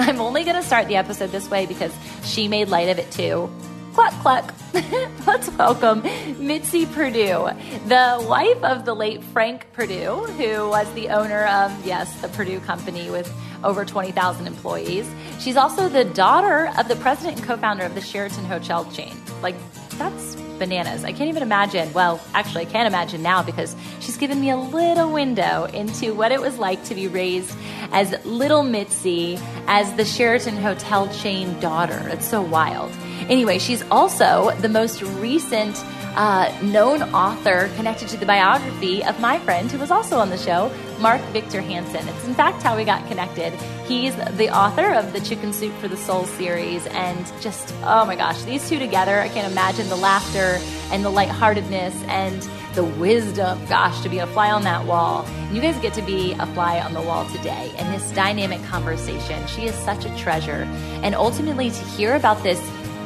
I'm only going to start the episode this way because she made light of it too. Cluck, cluck. Let's welcome Mitzi Perdue, the wife of the late Frank Perdue, who was the owner of, yes, the Perdue Company with over 20,000 employees. She's also the daughter of the president and co founder of the Sheraton Hotel chain. Like, that's bananas. I can't even imagine. Well, actually, I can't imagine now because she's given me a little window into what it was like to be raised as little Mitzi, as the Sheraton Hotel chain daughter. It's so wild. Anyway, she's also the most recent uh, known author connected to the biography of my friend who was also on the show, Mark Victor Hansen. It's in fact how we got connected. He's the author of the Chicken Soup for the Soul series, and just, oh my gosh, these two together, I can't imagine the laughter and the lightheartedness and the wisdom, gosh, to be a fly on that wall. You guys get to be a fly on the wall today in this dynamic conversation. She is such a treasure. And ultimately, to hear about this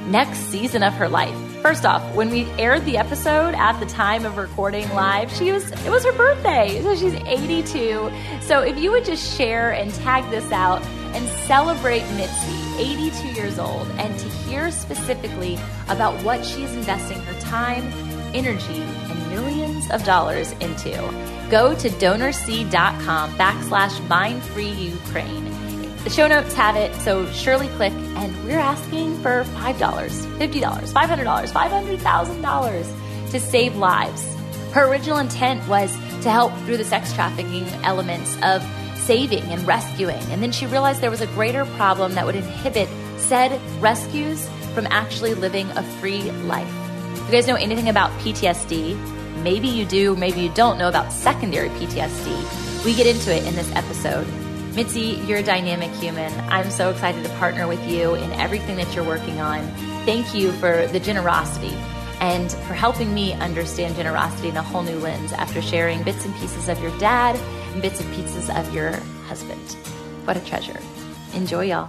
next season of her life. First off, when we aired the episode at the time of recording live, she was it was her birthday. So she's 82. So if you would just share and tag this out and celebrate Mitzi, 82 years old, and to hear specifically about what she's investing her time, energy, and millions of dollars into. Go to donorseed.com backslash mindfree Ukraine the show notes have it, so surely click. And we're asking for $5, $50, $500, $500,000 to save lives. Her original intent was to help through the sex trafficking elements of saving and rescuing. And then she realized there was a greater problem that would inhibit said rescues from actually living a free life. If you guys know anything about PTSD, maybe you do, maybe you don't know about secondary PTSD. We get into it in this episode. Mitzi, you're a dynamic human. I'm so excited to partner with you in everything that you're working on. Thank you for the generosity and for helping me understand generosity in a whole new lens after sharing bits and pieces of your dad and bits and pieces of your husband. What a treasure. Enjoy, y'all.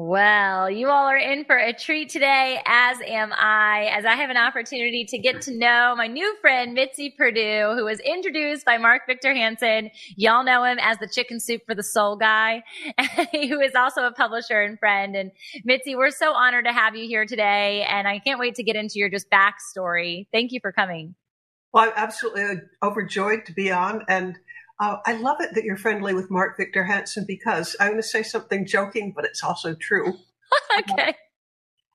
Well, you all are in for a treat today, as am I, as I have an opportunity to get to know my new friend, Mitzi Perdue, who was introduced by Mark Victor Hansen. Y'all know him as the chicken soup for the soul guy, who is also a publisher and friend. And Mitzi, we're so honored to have you here today. And I can't wait to get into your just backstory. Thank you for coming. Well, I'm absolutely overjoyed to be on. And uh, I love it that you're friendly with Mark Victor Hansen because I'm going to say something joking, but it's also true. okay. Uh,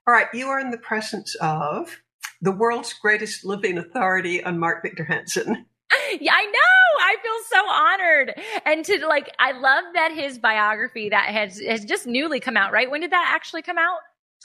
all right. You are in the presence of the world's greatest living authority on Mark Victor Hansen. Yeah, I know. I feel so honored. And to like, I love that his biography that has, has just newly come out, right? When did that actually come out?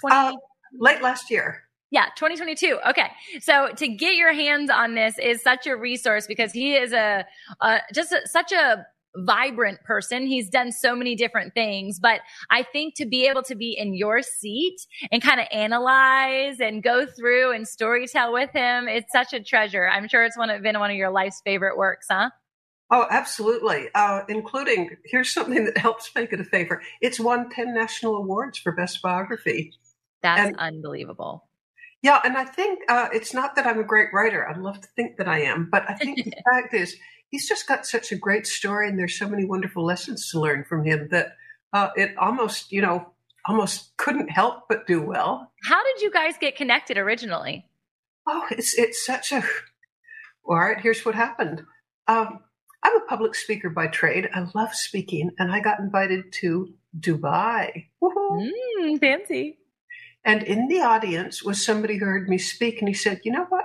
20- uh, late last year. Yeah, 2022. Okay. So to get your hands on this is such a resource because he is a, uh, just a, such a vibrant person. He's done so many different things, but I think to be able to be in your seat and kind of analyze and go through and story tell with him, it's such a treasure. I'm sure it's one of, been one of your life's favorite works, huh? Oh, absolutely. Uh, including, here's something that helps make it a favor. It's won 10 national awards for best biography. That's and, unbelievable. Yeah, and I think uh, it's not that I'm a great writer. I'd love to think that I am, but I think the fact is he's just got such a great story, and there's so many wonderful lessons to learn from him that uh, it almost, you know, almost couldn't help but do well. How did you guys get connected originally? Oh, it's it's such a. All right, here's what happened. Um, I'm a public speaker by trade. I love speaking, and I got invited to Dubai. Mm, fancy. And in the audience was somebody who heard me speak, and he said, You know what?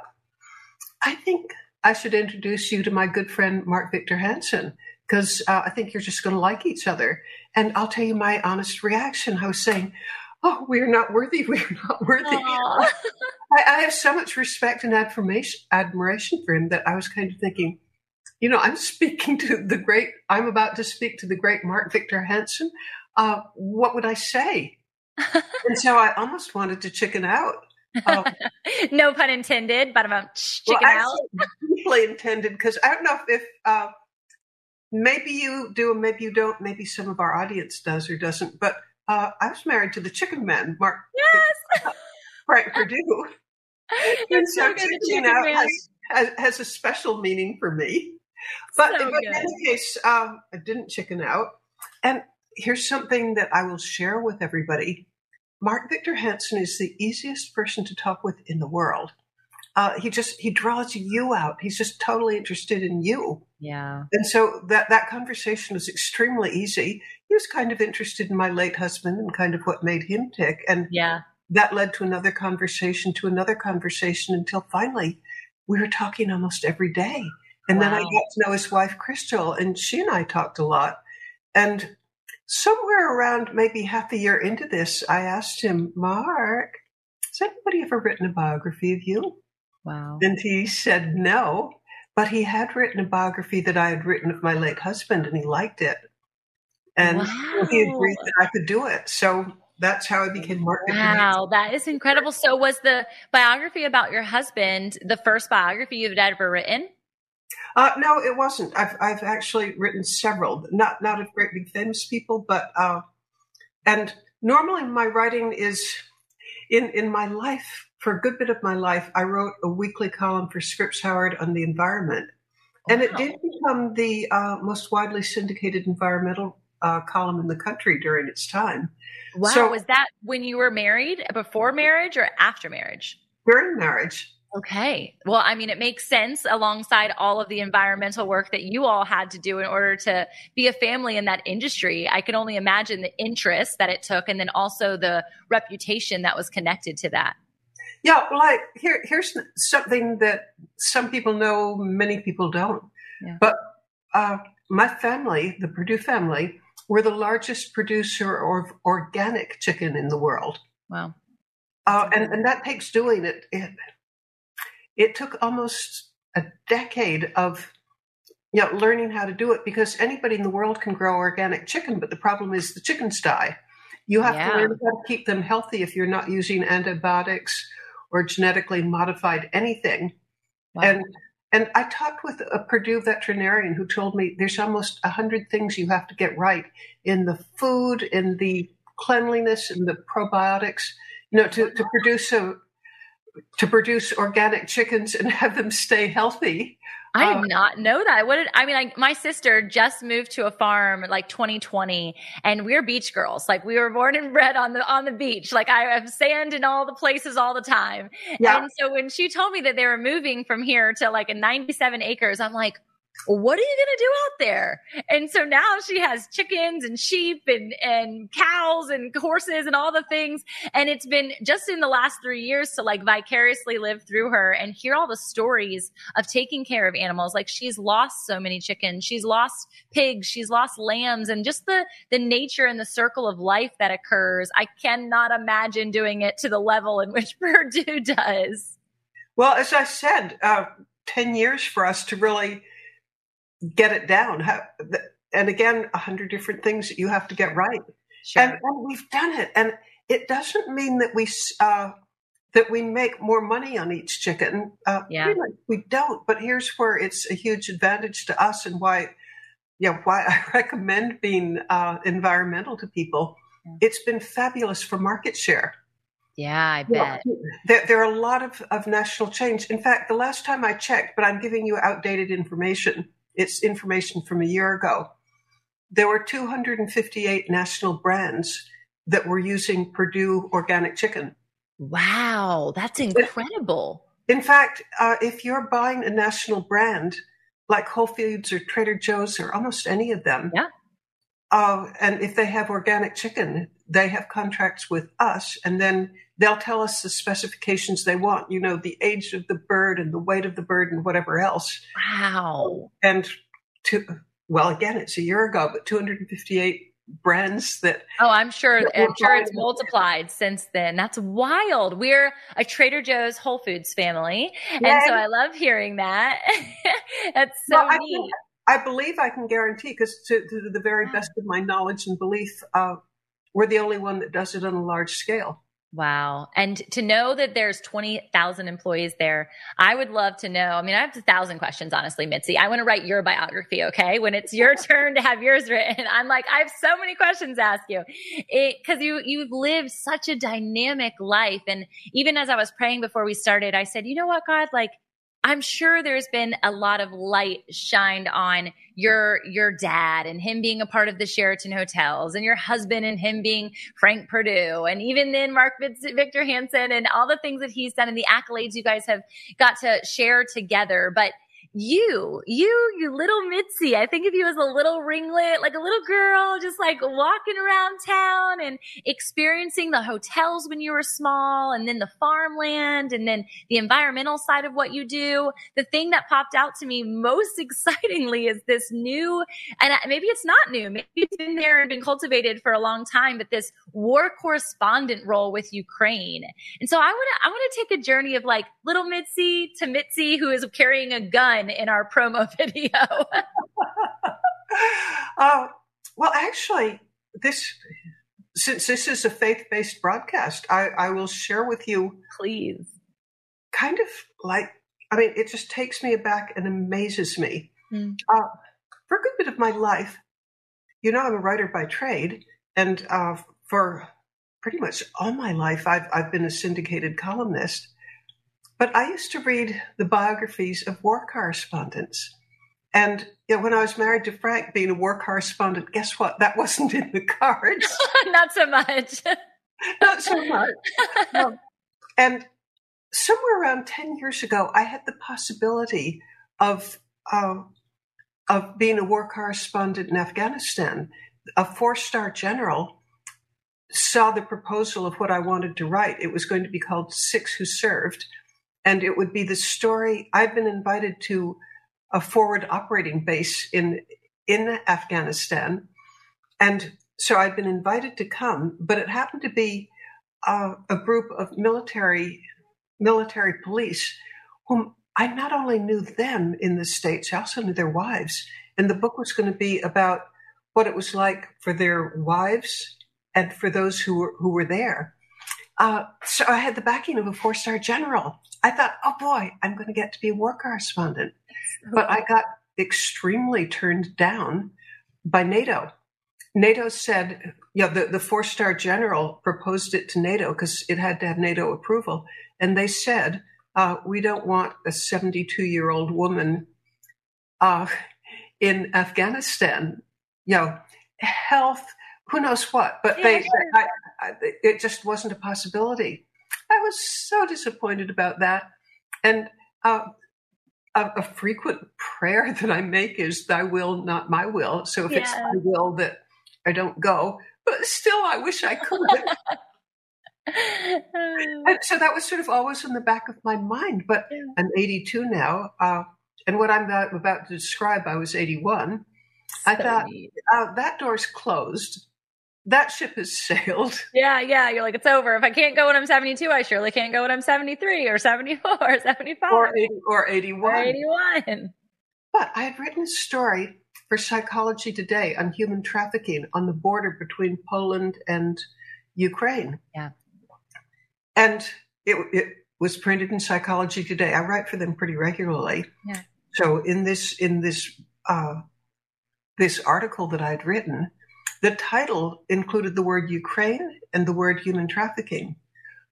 I think I should introduce you to my good friend, Mark Victor Hansen, because uh, I think you're just going to like each other. And I'll tell you my honest reaction. I was saying, Oh, we're not worthy. We're not worthy. I, I, have so much respect and admiration, admiration for him that I was kind of thinking, you know, I'm speaking to the great, I'm about to speak to the great Mark Victor Hansen. Uh, what would I say? And so I almost wanted to chicken out. Um, no pun intended, but I'm chicken well, out. Deeply intended because I don't know if, if uh, maybe you do and maybe you don't. Maybe some of our audience does or doesn't. But uh, I was married to the Chicken Man, Mark. Yes, Frank Perdue. and so, so chicken out has, has, has, a special meaning for me. But, so but in any case, um, I didn't chicken out. And here's something that I will share with everybody. Mark Victor Hansen is the easiest person to talk with in the world. Uh, he just he draws you out. He's just totally interested in you. Yeah. And so that that conversation was extremely easy. He was kind of interested in my late husband and kind of what made him tick. And yeah, that led to another conversation, to another conversation, until finally we were talking almost every day. And wow. then I got to know his wife Crystal, and she and I talked a lot. And somewhere around maybe half a year into this, I asked him, Mark, has anybody ever written a biography of you? Wow. And he said no, but he had written a biography that I had written of my late husband and he liked it. And wow. he agreed that I could do it. So that's how I became Mark. Wow, that is incredible. So was the biography about your husband the first biography you've ever written? Uh, no, it wasn't. I've I've actually written several, not not of great big famous people, but uh, and normally my writing is in in my life for a good bit of my life. I wrote a weekly column for Scripps Howard on the environment, and it did become the uh, most widely syndicated environmental uh, column in the country during its time. Wow, so, was that when you were married, before marriage, or after marriage? During marriage. Okay. Well, I mean, it makes sense alongside all of the environmental work that you all had to do in order to be a family in that industry. I can only imagine the interest that it took and then also the reputation that was connected to that. Yeah, like here, here's something that some people know, many people don't. Yeah. But uh, my family, the Perdue family, were the largest producer of organic chicken in the world. Wow. Uh, and, and that takes doing it, it it took almost a decade of you know, learning how to do it because anybody in the world can grow organic chicken, but the problem is the chickens die. You have yeah. to learn how to keep them healthy if you're not using antibiotics or genetically modified anything. Wow. And and I talked with a Perdue veterinarian who told me there's almost a hundred things you have to get right in the food, in the cleanliness, in the probiotics, you know, to, to produce a to produce organic chickens and have them stay healthy. I did uh, not know that. What did I mean? Like my sister just moved to a farm like 2020, and we're beach girls. Like we were born and bred on the on the beach. Like I have sand in all the places all the time. Yeah. And so when she told me that they were moving from here to like a 97 acres, I'm like, what are you going to do out there? And so now she has chickens and sheep and, and cows and horses and all the things. And it's been just in the last three years to like vicariously live through her and hear all the stories of taking care of animals. Like she's lost so many chickens. She's lost pigs. She's lost lambs and just the, the nature and the circle of life that occurs. I cannot imagine doing it to the level in which Perdue does. Well, as I said, uh, 10 years for us to really get it down. And again, a hundred different things that you have to get right. Sure. And, and, we've done it. And it doesn't mean that we uh, that we make more money on each chicken. Uh, yeah. Really, we don't. But here's where it's a huge advantage to us, and why, yeah, why I recommend being uh, environmental to people. Yeah. It's been fabulous for market share. Yeah, I bet. there, there, are a lot of, of national change. In fact, the last time I checked, but I'm giving you outdated information it's information from a year ago. There were 258 national brands that were using Perdue organic chicken. Wow, that's incredible. In fact, uh, if you're buying a national brand, like Whole Foods or Trader Joe's or almost any of them. Yeah. Uh, and if they have organic chicken, they have contracts with us, and then they'll tell us the specifications they want. You know, the age of the bird and the weight of the bird and whatever else. Wow. And to well, again, it's a year ago, but 258 brands that oh i'm sure i'm sure it's multiplied since then. That's wild. We're a trader joe's whole foods family and so i love hearing that. That's so well, neat. I, I, believe i can guarantee because to, to, the very best of my knowledge and belief uh, we're the only one that does it on a large scale Wow. And to know that there's 20,000 employees there, I would love to know. I mean, I have a thousand questions, honestly, Mitzi. I want to write your biography, okay? When it's your turn to have yours written, I'm like, I have so many questions to ask you. Cause you, you've lived such a dynamic life. And even as I was praying before we started, I said, you know what, God, like, I'm sure there's been a lot of light shined on your your dad and him being a part of the Sheraton hotels and your husband and him being Frank Perdue and even then Mark Victor Hansen and all the things that he's done and the accolades you guys have got to share together. But you, you, you little Mitzi. I think of you as a little ringlet, like a little girl, just like walking around town and experiencing the hotels when you were small and then the farmland and then the environmental side of what you do. The thing that popped out to me most excitingly is this new, and maybe it's not new. Maybe it's been there and been cultivated for a long time, but this war correspondent role with Ukraine. And so I want to, I want to take a journey of like little Mitzi to Mitzi who is carrying a gun in our promo video? uh, well, actually, this since this is a faith-based broadcast, I, I will share with you, please. Kind of like, I mean, it just takes me aback and amazes me. Mm. Uh, for a good bit of my life, you know, I'm a writer by trade, and uh, for pretty much all my life, I've I've been a syndicated columnist. But I used to read the biographies of war correspondents. And you know, when I was married to Frank, being a war correspondent, guess what? That wasn't in the cards. Not so much. Not so much. No. And somewhere around 10 years ago, I had the possibility of, uh, of being a war correspondent in Afghanistan. A four star general saw the proposal of what I wanted to write. It was going to be called Six Who Served and it would be the story. I've been invited to a forward operating base in in Afghanistan, and so I'd been invited to come, but it happened to be uh, a group of military military police whom I not only knew them in the states, I also knew their wives, and the book was going to be about what it was like for their wives and for those who were who were there. Uh, so I had the backing of a four star general. I thought, oh boy, I'm going to get to be a war correspondent. But I got extremely turned down by NATO. NATO said, yeah, the, the four star general proposed it to NATO because it had to have NATO approval. And they said, uh, we don't want a 72 year old woman uh, in Afghanistan. You know, health, who knows what, but yeah, they. I, I, it just wasn't a possibility. I was so disappointed about that. And uh, a, a, frequent prayer that I make is, Thy will, not my will. So if yeah. it's my will that I don't go, but still, I wish I could. so that was sort of always in the back of my mind. But yeah. I'm 82 now. Uh, and what I'm about, about, to describe, I was 81. So I thought, uh, that door's closed that ship has sailed. Yeah, yeah. You're like, it's over. If I can't go when I'm 72, I surely can't go when I'm 73 or 74 or 75 or, 80, or 81. Or 81. But I had written a story for Psychology Today on human trafficking on the border between Poland and Ukraine. Yeah. And it, it was printed in Psychology Today. I write for them pretty regularly. Yeah. So in this in this uh, this article that I'd written, the title included the word Ukraine and the word human trafficking.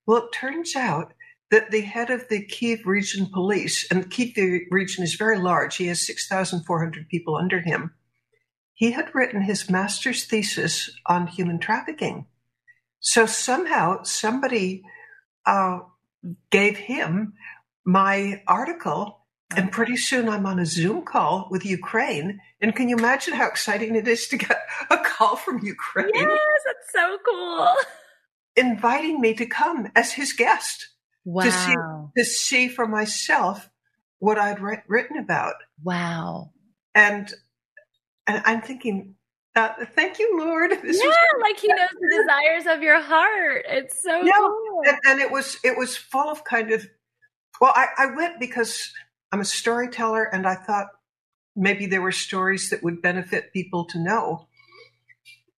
Well, it turns out that the head of the Kiev region police, and Kiev region is very large, he has 6,400 people under him. He had written his master's thesis on human trafficking. So somehow somebody uh, gave him my article And pretty soon I'm on a Zoom call with Ukraine. And can you imagine how exciting it is to get a call from Ukraine? Yes, that's so cool. Inviting me to come as his guest Wow. to see to see for myself what I'd writ- written about. wow. And and I'm thinking, uh, thank you, Lord. This yeah, was like he knows the desires of your heart. It's so Yeah, cool. and, and it was it was full of kind of well I, I went because i'm a storyteller and i thought maybe there were stories that would benefit people to know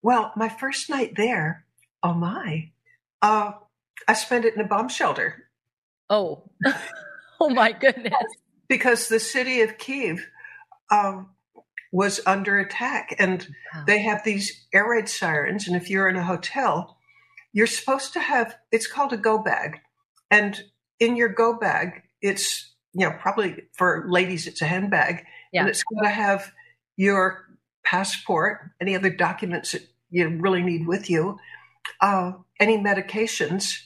well my first night there oh my uh, i spent it in a bomb shelter Oh. oh my goodness. because the city of kiev um, was under attack and Wow. they have these air raid sirens and if you're in a hotel you're supposed to have it's called a go bag and in your go bag it's you know probably for ladies it's a handbag Yeah. and it's going to have your passport any other documents that you really need with you uh, any medications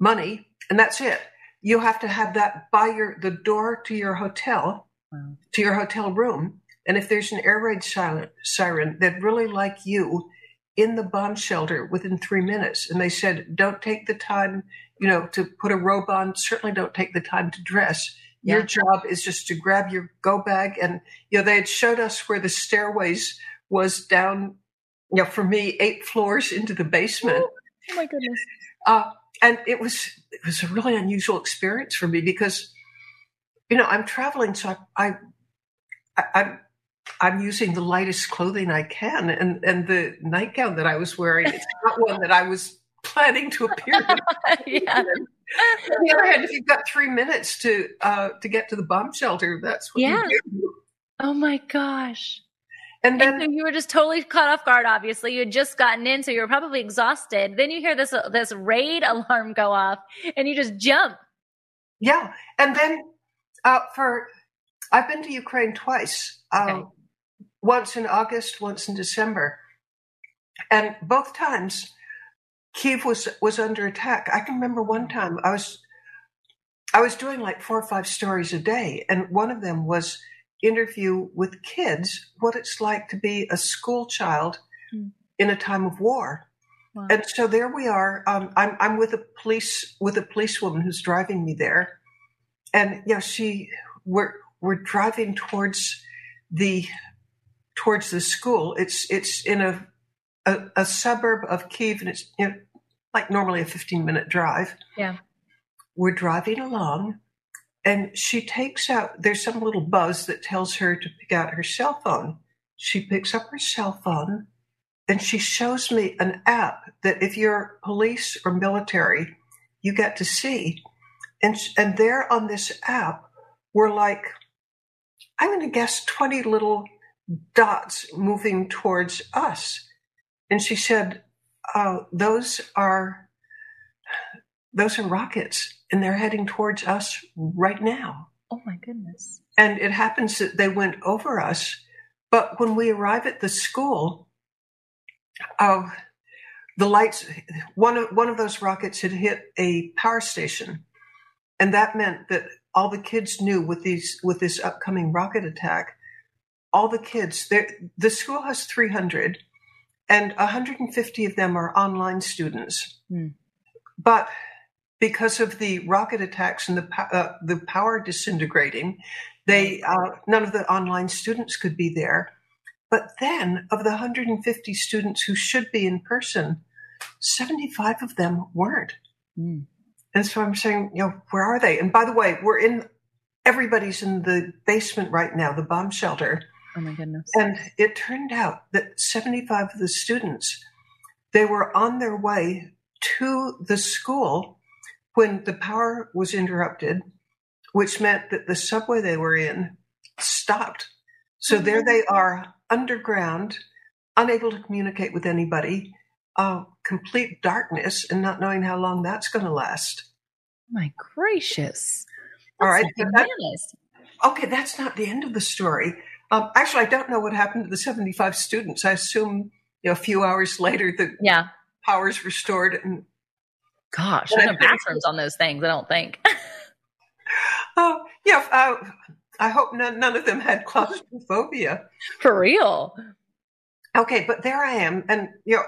money and that's it you have to have that by your the door to your hotel Wow. to your hotel room. And if there's an air raid siren, siren, they'd really like you in the bomb shelter within three minutes. And they said, don't take the time, you know, to put a robe on. Certainly don't take the time to dress. Your job is just to grab your go bag. And, you know, they had showed us where the stairways was down, you know, for me, eight floors into the basement. Oh my goodness. Uh, and it was it was a really unusual experience for me because you know I'm traveling, so I, I I'm I'm using the lightest clothing I can, and and the nightgown that I was wearing it's not one that I was planning to appear. in. yeah. On the other hand, if you've got three minutes to uh, to get to the bomb shelter, that's what Yeah. you do. Oh my gosh. And And so you were just totally caught off guard. Obviously, you had just gotten in, so you were probably exhausted. Then you hear this this raid alarm go off, and you just jump. yeah, and then uh, for I've been to Ukraine twice. Um, Okay. Once in August, once in December. And both times Kiev was was under attack. I can remember one time I was I was doing like four or five stories a day, and one of them was interview with kids what it's like to be a school child Hmm. in a time of war. Wow. And so there we are. Um, I'm I'm with a police with a policewoman who's driving me there, and you know she we're we're driving towards the towards the school. It's it's in a a, a suburb of Kiev, and it's you know, like normally a 15 minute drive. Yeah. We're driving along, and she takes out. There's some little buzz that tells her to pick out her cell phone. She picks up her cell phone, and she shows me an app that if you're police or military, you get to see. And and there on this app were like I'm going to guess 20 little dots moving towards us. And she said, oh, those are, those are rockets and they're heading towards us right now. Oh my goodness. And it happens that they went over us. But when we arrive at the school, uh, the lights, one of, one of those rockets had hit a power station. And that meant that all the kids knew with these, with this upcoming rocket attack, all the kids, there- the school has 300 and 150 of them are online students. Hmm. But because of the rocket attacks and the uh, the power disintegrating, they uh, none of the online students could be there. But then, of the 150 students who should be in person, 75 of them weren't. Hmm. And so I'm saying, you know, where are they? And by the way, we're in. Everybody's in the basement right now, the bomb shelter. Oh my goodness. And it turned out that 75 of the students, they were on their way to the school when the power was interrupted, which meant that the subway they were in stopped. So there they are underground, unable to communicate with anybody, uh, complete darkness, and not knowing how long that's going to last. my gracious. All right, That's but that- Okay, that's not the end of the story. Um, actually, I don't know what happened to the 75 students. I assume you know, a few hours later the Yeah. power's restored. And Gosh, And no bathrooms on those things, I don't think. Oh, yeah. Uh, I hope none, none of them had claustrophobia. For real. Okay, but there I am, and you know,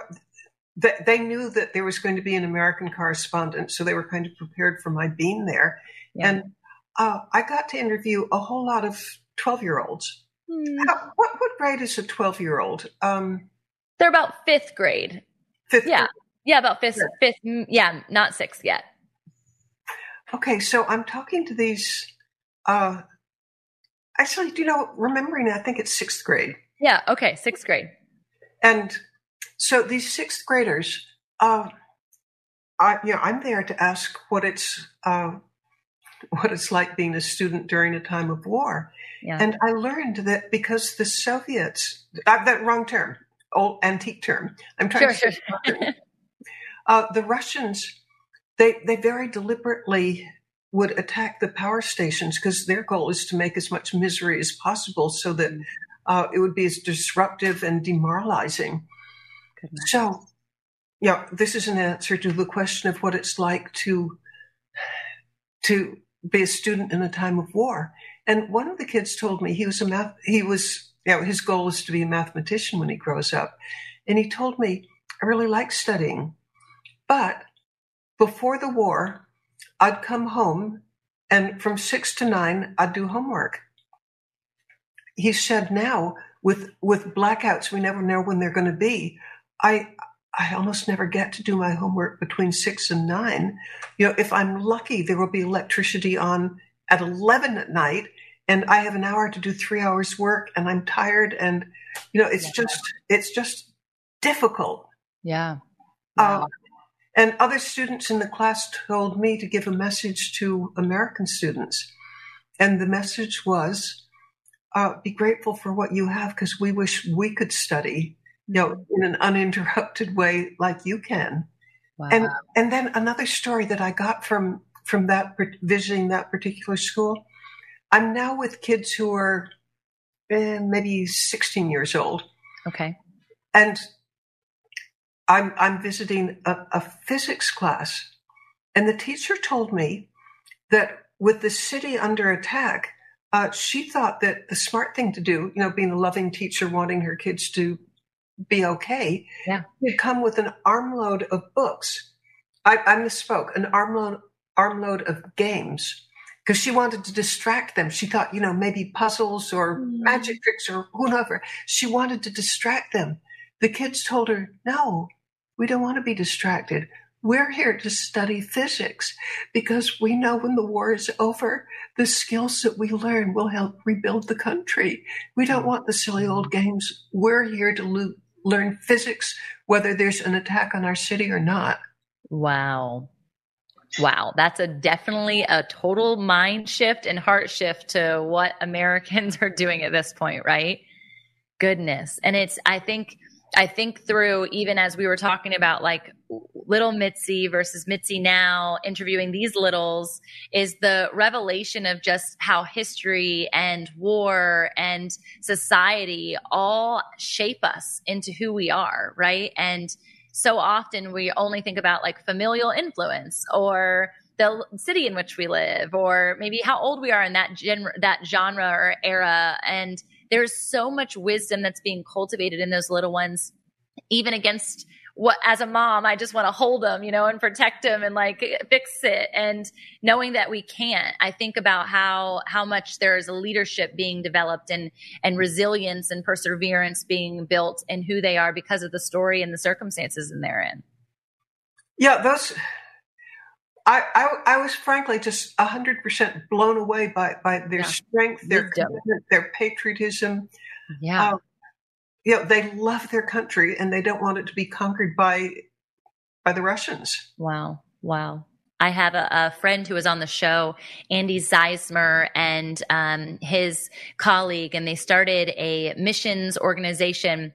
they, they knew that there was going to be an American correspondent, so they were kind of prepared for my being there. Yeah. And uh, I got to interview a whole lot of twelve-year-olds. Hmm. what what grade is a twelve-year-old? Um, They're about fifth grade. Fifth. Yeah, grade. yeah, about fifth. Yeah. Fifth. Yeah, not sixth yet. Okay, so I'm talking to these. Uh, actually, do you know? Remembering, I think it's sixth grade. Yeah. Okay, sixth grade. And so these sixth graders, uh, I, you know, I'm there to ask what it's uh, what it's like being a student during a time of war. Yeah. And I learned that because the Soviets, uh, that wrong term, old antique term. I'm trying sure, to sure. uh, the Russians, they they very deliberately would attack the power stations because their goal is to make as much misery as possible, so that uh, it would be as disruptive and demoralizing. Goodness. So, yeah, this is an answer to the question of what it's like to to be a student in a time of war. And one of the kids told me he was a math. He was, you know, his goal is to be a mathematician when he grows up. And he told me, I really like studying, but before the war, I'd come home and from six to nine, I'd do homework he said now with with blackouts, we never know when they're going to be. I I almost never get to do my homework between six and nine. You know, if I'm lucky, there will be electricity on at eleven at night, and I have an hour to do three hours work, and I'm tired, and you know, it's yeah. just it's just difficult. Yeah. Wow. Uh, and other students in the class told me to give a message to American students, and the message was uh, be grateful for what you have because we wish we could study, you know, in an uninterrupted way like you can. Wow. And and then another story that I got from from that visiting that particular school. I'm now with kids who are eh, maybe 16 years old. Okay. And I'm I'm visiting a, a physics class, and the teacher told me that with the city under attack, uh, she thought that the smart thing to do, you know, being a loving teacher, wanting her kids to be okay, yeah. would come with an armload of books. I, I misspoke, an armload armload of games because she wanted to distract them. She thought, you know, maybe puzzles or mm. magic tricks or whoever. She wanted to distract them. The kids told her, no, we don't want to be distracted. We're here to study physics because we know when the war is over, the skills that we learn will help rebuild the country. We don't mm. want the silly old games. We're here to lo- learn physics, whether there's an attack on our city or not. Wow. Wow, that's a definitely a total mind shift and heart shift to what Americans are doing at this point, right? Goodness. And it's I think I think through even as we were talking about like little Mitzi versus Mitzi now, interviewing these littles is the revelation of just how history and war and society all shape us into who we are, right? And so often we only think about like familial influence or the city in which we live or maybe how old we are in that gen- that genre or era and there's so much wisdom that's being cultivated in those little ones even against what as a mom i just want to hold them you know and protect them and like fix it. And knowing that we can't i think about how how much there's leadership being developed and and resilience and perseverance being built in who they are because of the story and the circumstances in they're in. Yeah those I, I, I was frankly just hundred percent blown away by, by their yeah. strength, their commitment, their patriotism. Yeah. Uh, you know, they love their country and they don't want it to be conquered by by the Russians. Wow. Wow. I have a, a, friend who was on the show, Andy Zeismer, and um, his colleague, and they started a missions organization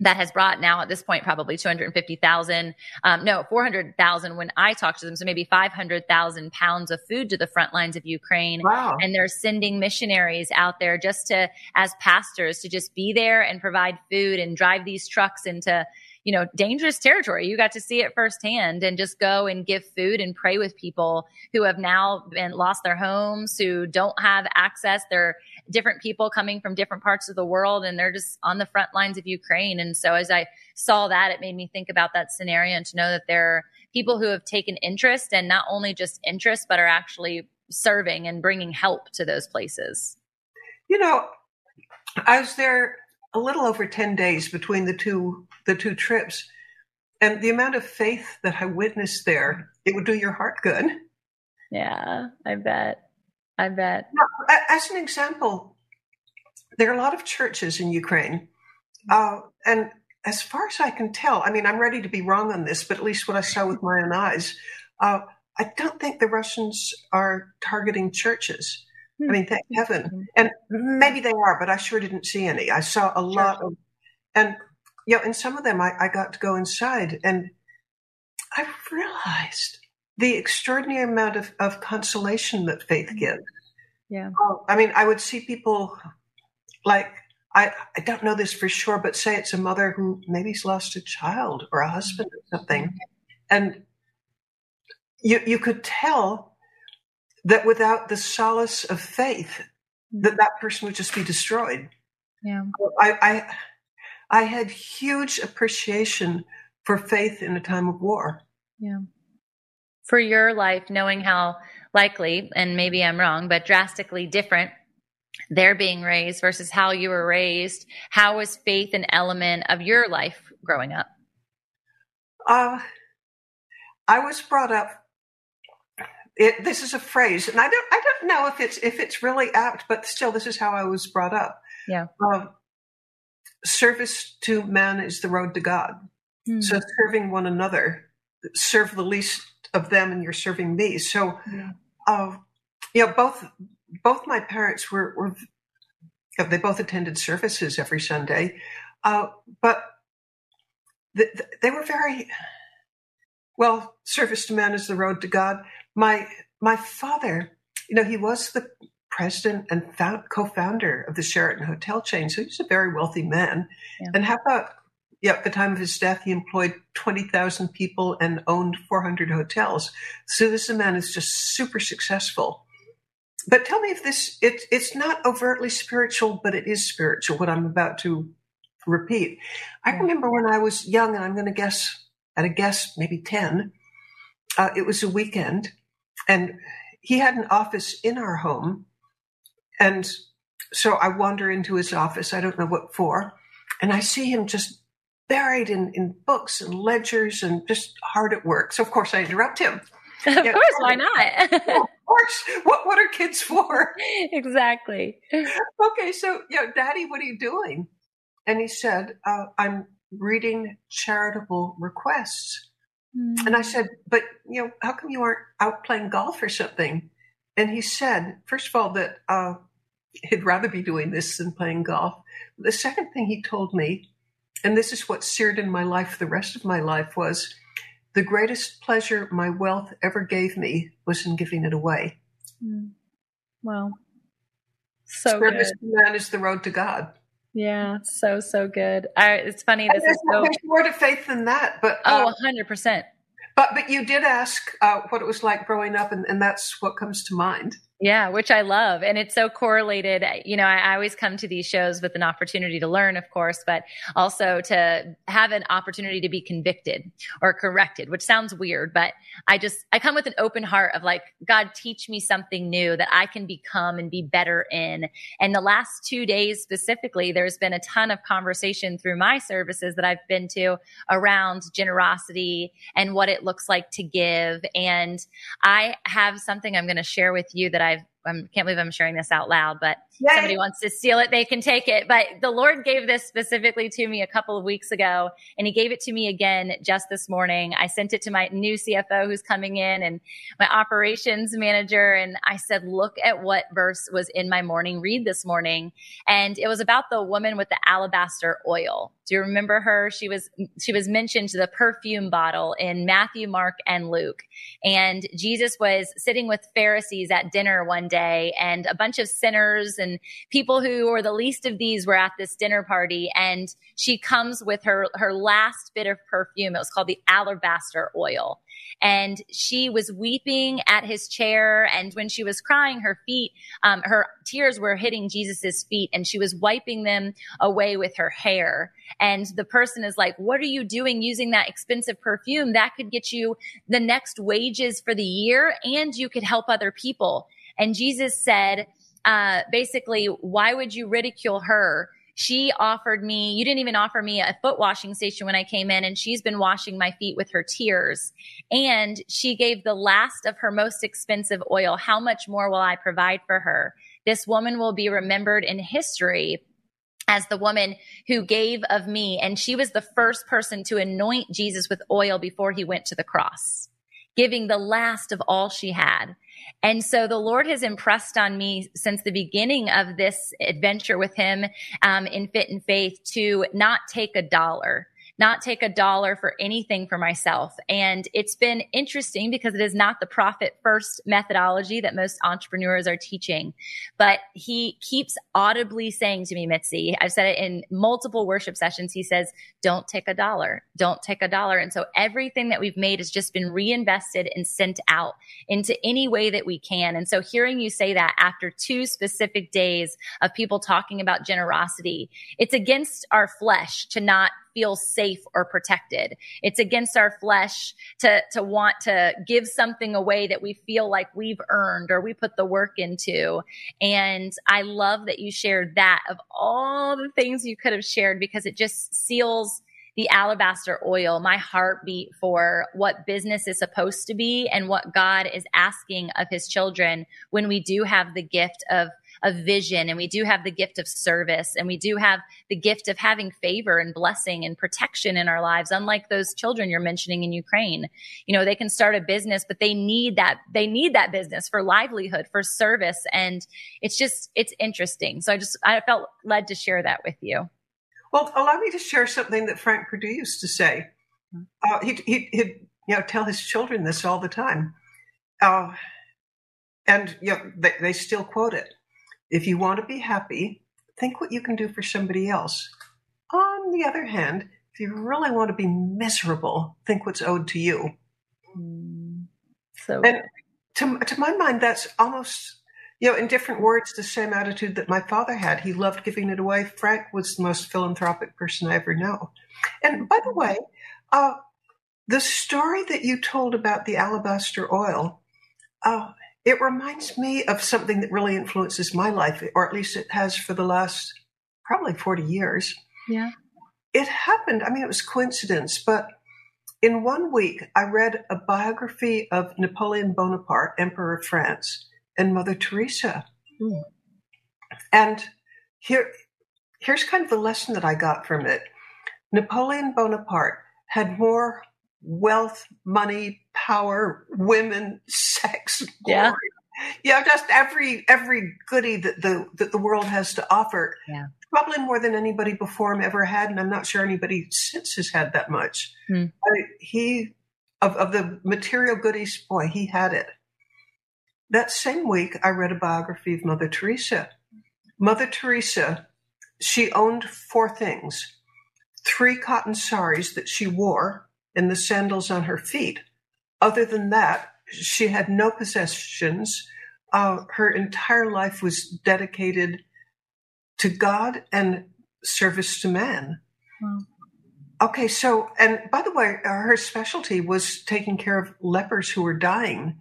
that has brought now at this point probably 250,000, um, no, 400,000 when I talked to them. So maybe 500,000 pounds of food to the front lines of Ukraine. Wow. And they're sending missionaries out there just to, as pastors, to just be there and provide food and drive these trucks into, you know, dangerous territory. You got to see it firsthand and just go and give food and pray with people who have now been lost their homes, who don't have access. They're different people coming from different parts of the world and they're just on the front lines of Ukraine. And so as I saw that, it made me think about that scenario and to know that there are people who have taken interest and not only just interest, but are actually serving and bringing help to those places. You know, I was there a little over 10 days between the two the two trips and the amount of faith that I witnessed there, it would do your heart good. Yeah, I bet. I bet. Now, as an example, there are a lot of churches in Ukraine. Uh, and as far as I can tell, I mean, I'm ready to be wrong on this, but at least what I saw with my own eyes, uh, I don't think the Russians are targeting churches. I mean, thank hmm. heaven. And maybe they are, but I sure didn't see any. I saw a lot of, and, you know, in some of them I, I got to go inside and I realized the extraordinary amount of, of consolation that faith hmm. gives. Yeah. Oh, I mean, I would see people like, I, I don't know this for sure, but say it's a mother who maybe's lost a child or a husband or something. Hmm. And you, you could tell that without the solace of faith, that that person would just be destroyed. Yeah. I, I, I had huge appreciation for faith in a time of war. Yeah. For your life, knowing how likely, and maybe I'm wrong, but drastically different they're being raised versus how you were raised, how was faith an element of your life growing up? Uh, I was brought up it, this is a phrase, and I don't I don't know if it's if it's really apt, but still, this is how I was brought up. Yeah. Um, service to man is the road to God. Mm. So serving one another, serve the least of them, and you're serving me. So, yeah. uh, you know, both both my parents were were they both attended services every Sunday, uh, but they were very well. Service to man is the road to God my my father, you know, he was the president and found, co-founder of the Sheraton hotel chain, so he's a very wealthy man. Yeah. And how about yeah, at the time of his death, he employed 20,000 people and owned 400 hotels. So this man is just super successful. But tell me if this, it, it's not overtly spiritual, but it is spiritual, what I'm about to repeat. I remember when I was young, and I'm going to guess, at a guess, maybe 10, uh, it was a weekend, and he had an office in our home. And so I wander into his office. I don't know what for. And I see him just buried in, in books and ledgers and just hard at work. So, of course, I interrupt him. Of yeah, course, why not? of course. What, what are kids for? Exactly. Okay, so, you know, Daddy, what are you doing? And he said, uh, I'm reading charitable requests. Mm. And I said, but you know, how come you aren't out playing golf or something? And he said, first of all, that uh, he'd rather be doing this than playing golf. The second thing he told me, and this is what seared in my life the rest of my life, was the greatest pleasure my wealth ever gave me was in giving it away. Mm. Well, so Service good. man is the road to God. Yeah, so so good. I, it's funny. This is so more to faith than that, but oh, uh, hundred percent. But but you did ask uh, what it was like growing up, and, and that's what comes to mind. Yeah, which I love. And it's so correlated. You know, I, I, always come to these shows with an opportunity to learn, of course, but also to have an opportunity to be convicted or corrected, which sounds weird, but I just, I come with an open heart of like, God, teach me something new that I can become and be better in. And the last two days specifically, there's been a ton of conversation through my services that I've been to around generosity and what it looks like to give. And I have something I'm going to share with you that I can't believe I'm sharing this out loud, but Somebody wants to steal it, they can take it. But the Lord gave this specifically to me a couple of weeks ago, and He gave it to me again just this morning. I sent it to my new CFO who's coming in and my operations manager, and I said, Look at what verse was in my morning read this morning. And it was about the woman with the alabaster oil. Do you remember her? She was she was mentioned to the perfume bottle in Matthew, Mark, and Luke. And Jesus was sitting with Pharisees at dinner one day, and a bunch of sinners and and people who are the least of these were at this dinner party and she comes with her her last bit of perfume. It was called the alabaster oil and she was weeping at his chair. And when she was crying, her feet, um, her tears were hitting Jesus's feet and she was wiping them away with her hair. And the person is like, what are you doing using that expensive perfume? That could get you the next wages for the year and you could help other people. And Jesus said, uh, basically, why would you ridicule her? She offered me, you didn't even offer me a foot washing station when I came in, and she's been washing my feet with her tears. And she gave the last of her most expensive oil. How much more will I provide for her? This woman will be remembered in history as the woman who gave of me. And she was the first person to anoint Jesus with oil before he went to the cross, giving the last of all she had. And so the Lord has impressed on me since the beginning of this adventure with Him um, in Fit and Faith to not take a dollar not take a dollar for anything for myself. And it's been interesting because it is not the profit first methodology that most entrepreneurs are teaching. But he keeps audibly saying to me, Mitzi, I've said it in multiple worship sessions. He says, don't take a dollar. Don't take a dollar. And so everything that we've made has just been reinvested and sent out into any way that we can. And so hearing you say that after two specific days of people talking about generosity, it's against our flesh to not feel safe or protected. It's against our flesh to, to want to give something away that we feel like we've earned or we put the work into. And I love that you shared that of all the things you could have shared because it just seals the alabaster oil, my heartbeat for what business is supposed to be and what God is asking of his children when we do have the gift of of vision and we do have the gift of service and we do have the gift of having favor and blessing and protection in our lives unlike those children you're mentioning in Ukraine. You know they can start a business but they need that they need that business for livelihood for service and it's just it's interesting. So I just I felt led to share that with you. Well allow me to share something that Frank Perdue used to say. Uh, he, he, he'd you know tell his children this all the time. Uh, and you know, they, they still quote it if you want to be happy, think what you can do for somebody else. On the other hand, if you really want to be miserable, think what's owed to you. So, and to, to my mind, that's almost, you know, in different words, the same attitude that my father had. He loved giving it away. Frank was the most philanthropic person I ever know. And by the way, uh, the story that you told about the alabaster oil, uh, it reminds me of something that really influences my life, or at least it has for the last probably 40 years. Yeah. It happened, I mean, it was coincidence, but in one week, I read a biography of Napoleon Bonaparte, Emperor of France, and Mother Teresa. Mm. And here, here's kind of the lesson that I got from it. Napoleon Bonaparte had more wealth, money, power, women, sex, yeah. glory. Yeah, just every every goodie that the that the world has to offer. Yeah. Probably more than anybody before him ever had, and I'm not sure anybody since has had that much. Hmm. he of of the material goodies, boy, he had it. That same week, I read a biography of Mother Teresa. Mother Teresa, she owned four things: three cotton saris that she wore, and the sandals on her feet. Other than that, she had no possessions. Uh, her entire life was dedicated to God and service to man. Wow. Okay, so, and by the way, her specialty was taking care of lepers who were dying.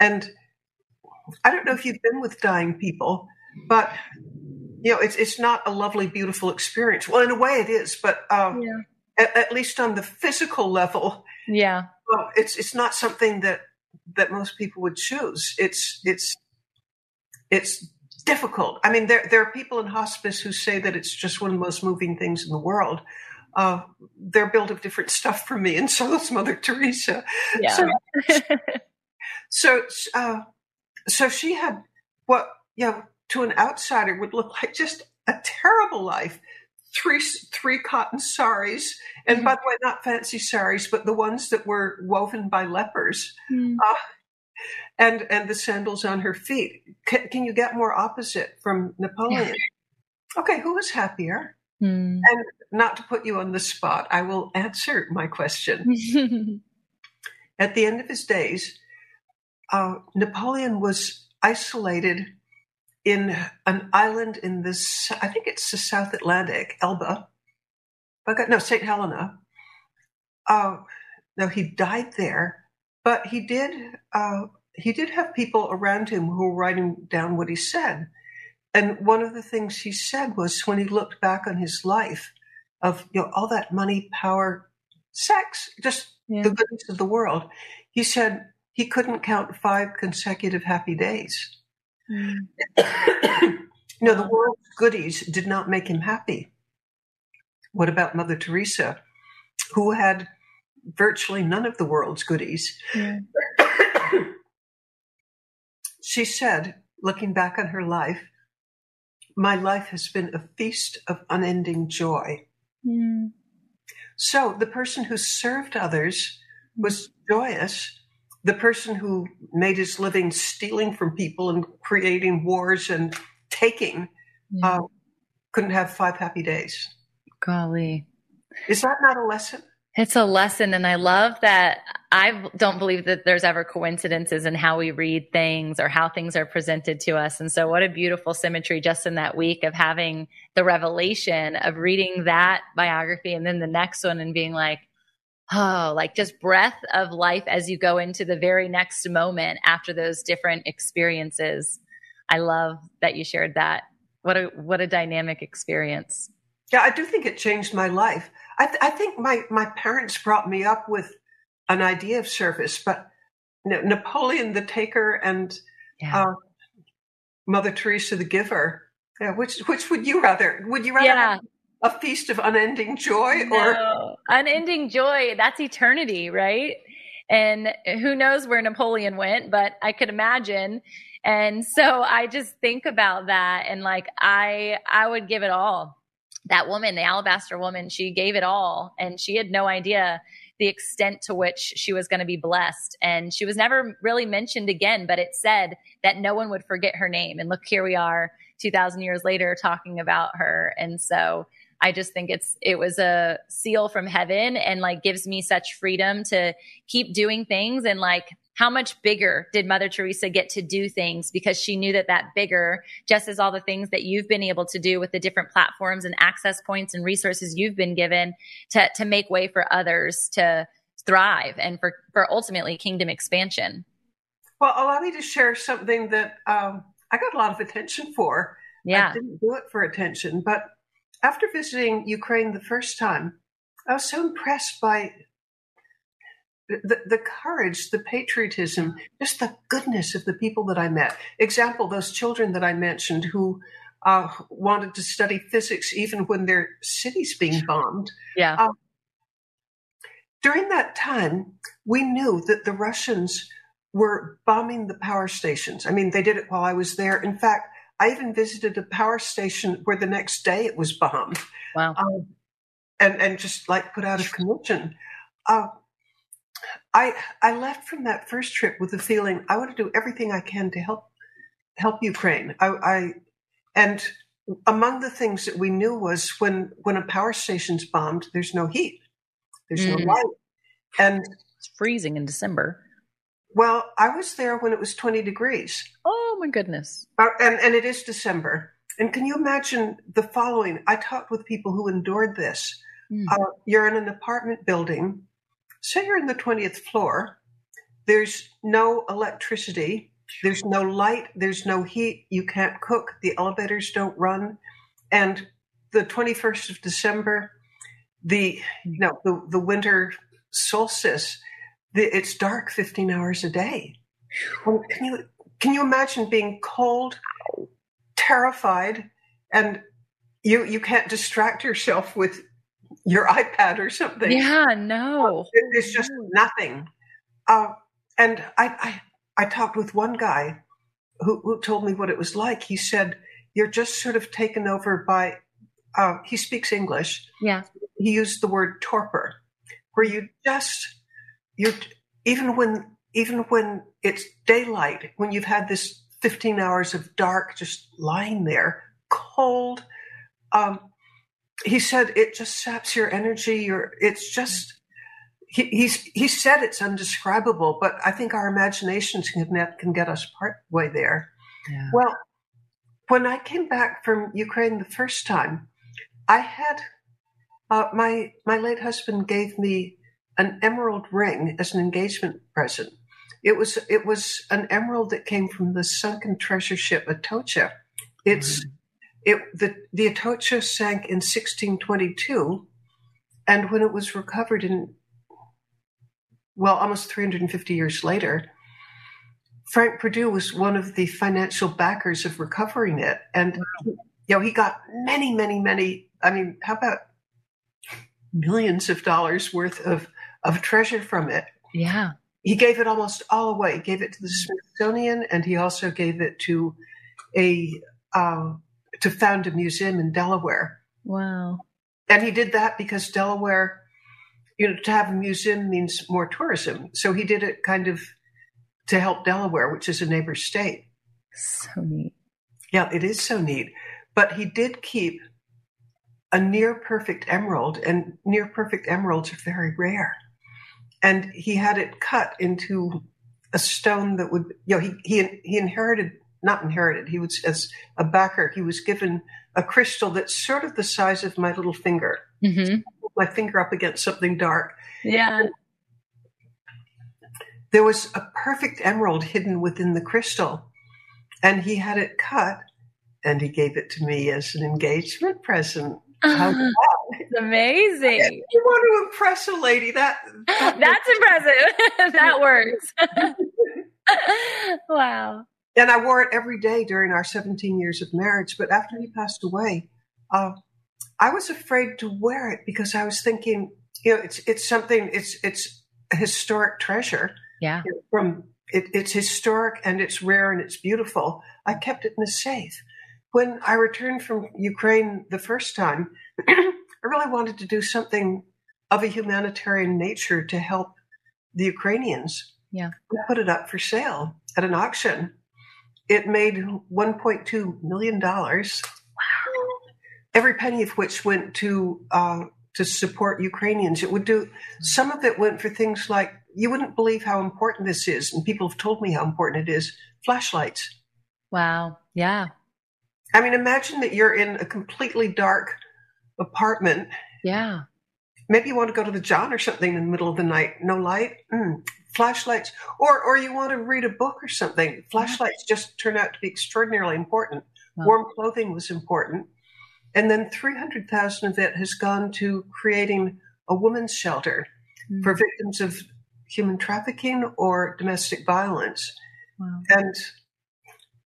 And I don't know if you've been with dying people, but you know, it's it's not a lovely, beautiful experience. Well, in a way, it is, but um, yeah. at, at, least on the physical level, yeah, well, it's it's not something that that most people would choose. It's it's it's difficult. I mean, there there are people in hospice who say that it's just one of the most moving things in the world. Uh, they're built of different stuff from me, and so is Mother Teresa. Yeah. So, so, uh, so she had what you know to an outsider would look like just a terrible life three three cotton saris, and mm-hmm. by the way, not fancy saris, but the ones that were woven by lepers. Mm-hmm. Uh, and and the sandals on her feet. Can, can you get more opposite from Napoleon? okay, who was happier? Hmm. And not to put you on the spot, I will answer my question. At the end of his days, uh, Napoleon was isolated in an island in this, I think it's the South Atlantic, Elba. Okay, no, St. Helena. Uh, no, he died there, but he did. Uh, he did have people around him who were writing down what he said. And one of the things he said was when he looked back on his life of you know all that money, power, sex, just Yeah. the goodness of the world, he said he couldn't count five consecutive happy days. Hmm. know, the world's goodies did not make him happy. What about Mother Teresa, who had virtually none of the world's goodies? She said, looking back on her life, my life has been a feast of unending joy. Hmm. So the person who served others was joyous. The person who made his living stealing from people and creating wars and taking Yeah. uh, couldn't have five happy days. Golly. Is that not a lesson? It's a lesson, and I love that. I don't believe that there's ever coincidences in how we read things or how things are presented to us. And so, what a beautiful symmetry just in that week of having the revelation of reading that biography and then the next one and being like, oh, like just breath of life as you go into the very next moment after those different experiences. I love that you shared that. What a what a dynamic experience. Yeah, I do think it changed my life. I, th- I think my, my parents brought me up with an idea of service, but Napoleon the Taker and Yeah. uh, Mother Teresa the Giver. Yeah, which which would you rather? Would you rather Yeah. A feast of unending joy or unending joy that's eternity right? And who knows where napoleon went but i could imagine. And so i just think about that and like i i would give it all. That woman the alabaster woman she gave it all and she had no idea the extent to which she was going to be blessed. And she was never really mentioned again but it said that no one would forget her name. And look here we are 2000 years later talking about her. And so I just think it's it was a seal from heaven and like gives me such freedom to keep doing things and like how much bigger did Mother Teresa get to do things because she knew that that bigger just as all the things that you've been able to do with the different platforms and access points and resources you've been given to to make way for others to thrive and for for ultimately kingdom expansion. well, allow me to share something that um, I got a lot of attention for. Yeah. I didn't do it for attention, but after visiting Ukraine the first time, I was so impressed by the, the courage, the patriotism, just the goodness of the people that I met. Example, those children that I mentioned who uh, wanted to study physics even when their city's being bombed. Yeah. Um, During that time, we knew that the Russians were bombing the power stations. I mean, they did it while I was there. In fact, I even visited a power station where the next day it was bombed Wow. um, and and just like put out of commission. Uh, I I left from that first trip with the feeling I want to do everything I can to help help Ukraine. I, I and among the things that we knew was when when a power station's bombed, there's no heat, there's Mm. no light, and It's freezing in December. Well, I was there when it was 20 degrees. Oh my goodness. Uh, and, and it is December. And can you imagine the following? I talked with people who endured this. Mm. Uh, you're in an apartment building, say you're in the 20th floor, there's no electricity, there's no light, there's no heat, you can't cook, the elevators don't run. And the 21st of December, the you know the, the winter solstice, it's dark 15 hours a day. Can you can you imagine being cold, terrified, and you you can't distract yourself with your iPad or something? Yeah, no. There's just nothing. Uh, and I, I I talked with one guy who, who told me what it was like. He said, "You're just sort of taken over by." Uh, he speaks English. Yeah. He used the word torpor, where you just you even when even when it's daylight, when you've had this 15 hours of dark just lying there, cold, um, he said it just saps your energy. Your it's just he, he's he said it's undescribable, but I think our imaginations can get, can get us part way there. Yeah. Well, when I came back from Ukraine the first time, I had uh, my my late husband gave me an emerald ring as an engagement present. It was it was an emerald that came from the sunken treasure ship Atocha. It's mm-hmm. it the the Atocha sank in 1622, and when it was recovered in well almost 350 years later, Frank Perdue was one of the financial backers of recovering it, and you know he got many many many. I mean, how about millions of dollars worth of of treasure from it? Yeah he gave it almost all away. He gave it to the Smithsonian, and he also gave it to a uh, to found a museum in Delaware. Wow! And he did that because Delaware, you know, to have a museum means more tourism. So he did it kind of to help Delaware, which is a neighbor state. So neat. Yeah, it is so neat. But he did keep a near perfect emerald, and near perfect emeralds are very rare and he had it cut into a stone that would you know he he he inherited not inherited he was as a backer he was given a crystal that's sort of the size of my little finger. Mm-hmm. my finger up against something dark. Yeah. There was a perfect emerald hidden within the crystal and he had it cut and he gave it to me as an engagement present. It's amazing. You want to impress a lady. That, that That's impressive. that works. wow. And I wore it every day during our 17 years of marriage. But after he passed away, uh, I was afraid to wear it because I was thinking, you know, it's it's something. It's it's a historic treasure. Yeah. From it, it's historic and it's rare and it's beautiful. I kept it in the safe when I returned from Ukraine the first time, I really wanted to do something of a humanitarian nature to help the Ukrainians. Yeah. I put it up for sale at an auction. It made $1.2 million. Wow. Every penny of which went to uh, to support Ukrainians. It would do some of it went for things like you wouldn't believe how important this is, and people have told me how important it is. Flashlights. Wow. Yeah. I mean, imagine that you're in a completely dark apartment. Yeah. Maybe you want to go to the John or something in the middle of the night. No light. Mm. Flashlights, or or you want to read a book or something. Flashlights just turn out to be extraordinarily important. Wow. Warm clothing was important, and then three hundred thousand of it has gone to creating a women's shelter mm. for victims of human trafficking or domestic violence. Wow. And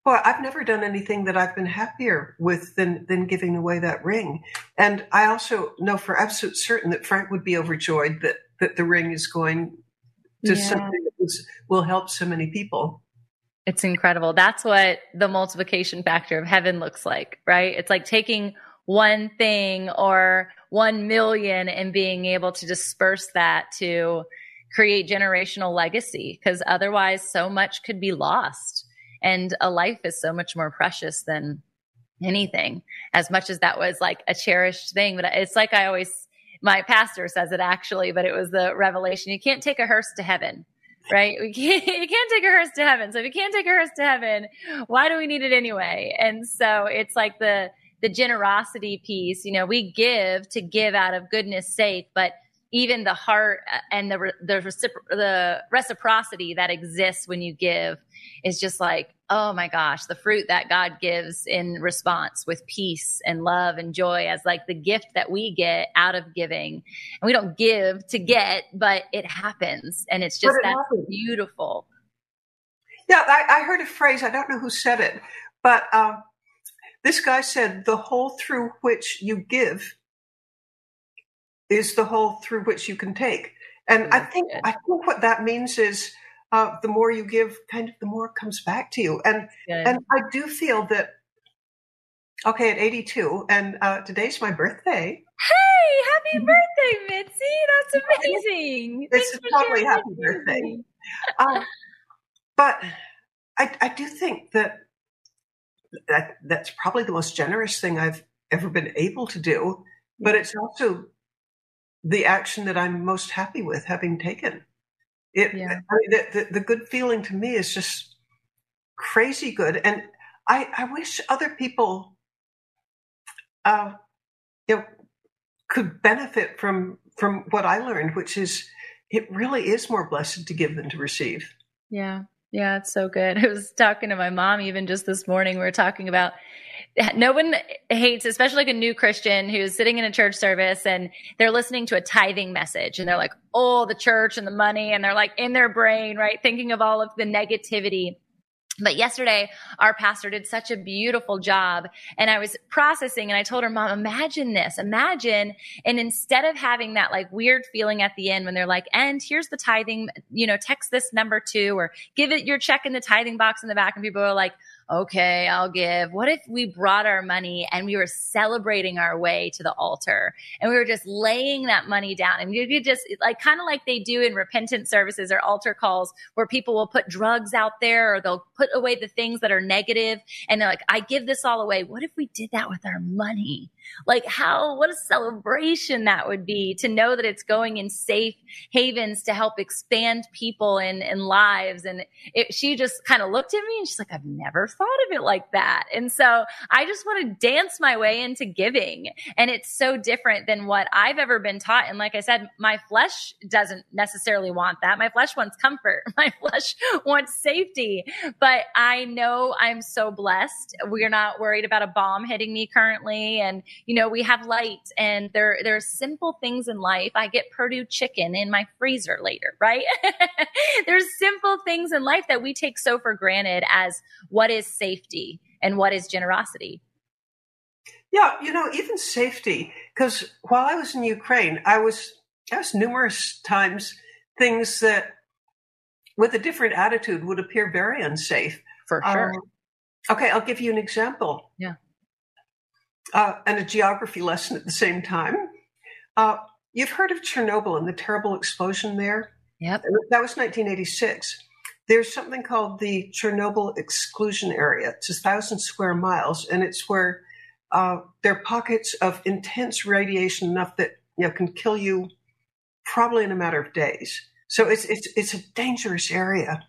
well, I've never done anything that I've been happier with than than giving away that ring. And I also know for absolute certain that Frank would be overjoyed that that the ring is going to yeah. something that was, will help so many people. It's incredible. That's what the multiplication factor of heaven looks like, right? It's like taking one thing or 1 million and being able to disperse that to create generational legacy because otherwise so much could be lost and a life is so much more precious than anything, as much as that was like a cherished thing. But it's like I always, my pastor says it actually, but it was the revelation. You can't take a hearse to heaven right? We can't, you can't take a hearse to heaven. So if you can't take a hearse to heaven, why do we need it anyway? And so it's like the, the generosity piece, you know, we give to give out of goodness sake, but even the heart and the the, recipro- the reciprocity that exists when you give is just like oh my gosh the fruit that god gives in response with peace and love and joy as like the gift that we get out of giving. And we don't give to get but it happens. And it's just that beautiful. Yeah I, I, heard a phrase i don't know who said it but um, this guy said the hole through which you give is the hole through which you can take. And I think I think what that means is uh, the more you give, kind of the more comes back to you. And Good. and I do feel that. Okay, at 82, and uh, today's my birthday. Hey, happy birthday, Mitzi! That's amazing. It's a totally happy birthday. um, but I, I do think that, that that's probably the most generous thing I've ever been able to do. But it's also the action that I'm most happy with having taken. It, yeah. I mean, the, the, the, good feeling to me is just crazy good. And I, I wish other people, uh, you know, could benefit from, from what I learned, which is it really is more blessed to give than to receive. Yeah. Yeah. It's so good. I was talking to my mom even just this morning. We were talking about no one hates, especially like a new Christian who's sitting in a church service and they're listening to a tithing message and they're like, oh, the church and the money. And they're like in their brain, right? Thinking of all of the negativity. But yesterday, our pastor did such a beautiful job. And I was processing and I told her, Mom, imagine this. Imagine. And instead of having that like weird feeling at the end when they're like, and here's the tithing, you know, text this number two or give it your check in the tithing box in the back. And people are like, okay, I'll give. What if we brought our money and we were celebrating our way to the altar and we were just laying that money down and you could just like kind of like they do in repentance services or altar calls where people will put drugs out there or they'll put away the things that are negative and they're like, I give this all away. What if we did that with our money? Like how, what a celebration that would be to know that it's going in safe havens to help expand people and, and lives. And it, she just kind of looked at me and she's like, I've never thought of it like that. And so I just want to dance my way into giving. And it's so different than what I've ever been taught. And like I said, my flesh doesn't necessarily want that. My flesh wants comfort. My flesh wants safety. But I know I'm so blessed. We're not worried about a bomb hitting me currently. And you know, we have light and there, there's simple things in life. I get Perdue chicken in my freezer later, right? there's simple things in life that we take so for granted as what is safety and what is generosity. Yeah, you know, even safety, because while I was in Ukraine, I was, I was numerous times things that with a different attitude would appear very unsafe. For sure. Um, okay, I'll give you an example. Yeah uh, and a geography lesson at the same time. Uh, you've heard of Chernobyl and the terrible explosion there? Yep. That was 1986. There's something called the Chernobyl exclusion area. It's a thousand square miles, and it's where uh, there are pockets of intense radiation enough that you know can kill you probably in a matter of days. So it's it's it's a dangerous area.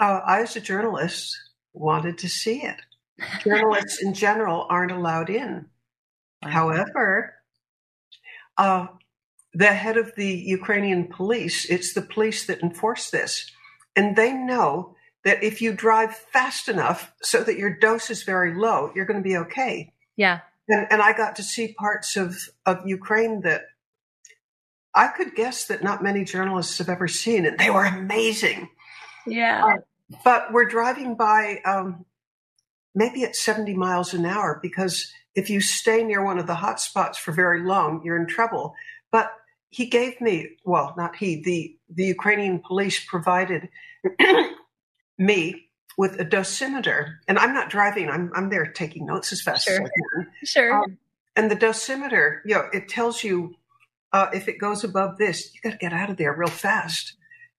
Uh, I, as a journalist, wanted to see it journalists in general aren't allowed in. However, uh, the head of the Ukrainian police, it's the police that enforce this. And they know that if you drive fast enough so that your dose is very low, you're going to be okay. Yeah. And, and I got to see parts of, of Ukraine that I could guess that not many journalists have ever seen, and they were amazing. Yeah. Uh, but we're driving by um, maybe at 70 miles an hour because if you stay near one of the hot spots for very long, you're in trouble. But he gave me, well, not he, the, the Ukrainian police provided me with a dosimeter. And I'm not driving, I'm, I'm there taking notes as fast sure. as I can. Sure. Um, and the dosimeter, you know, it tells you uh, if it goes above this, you got to get out of there real fast.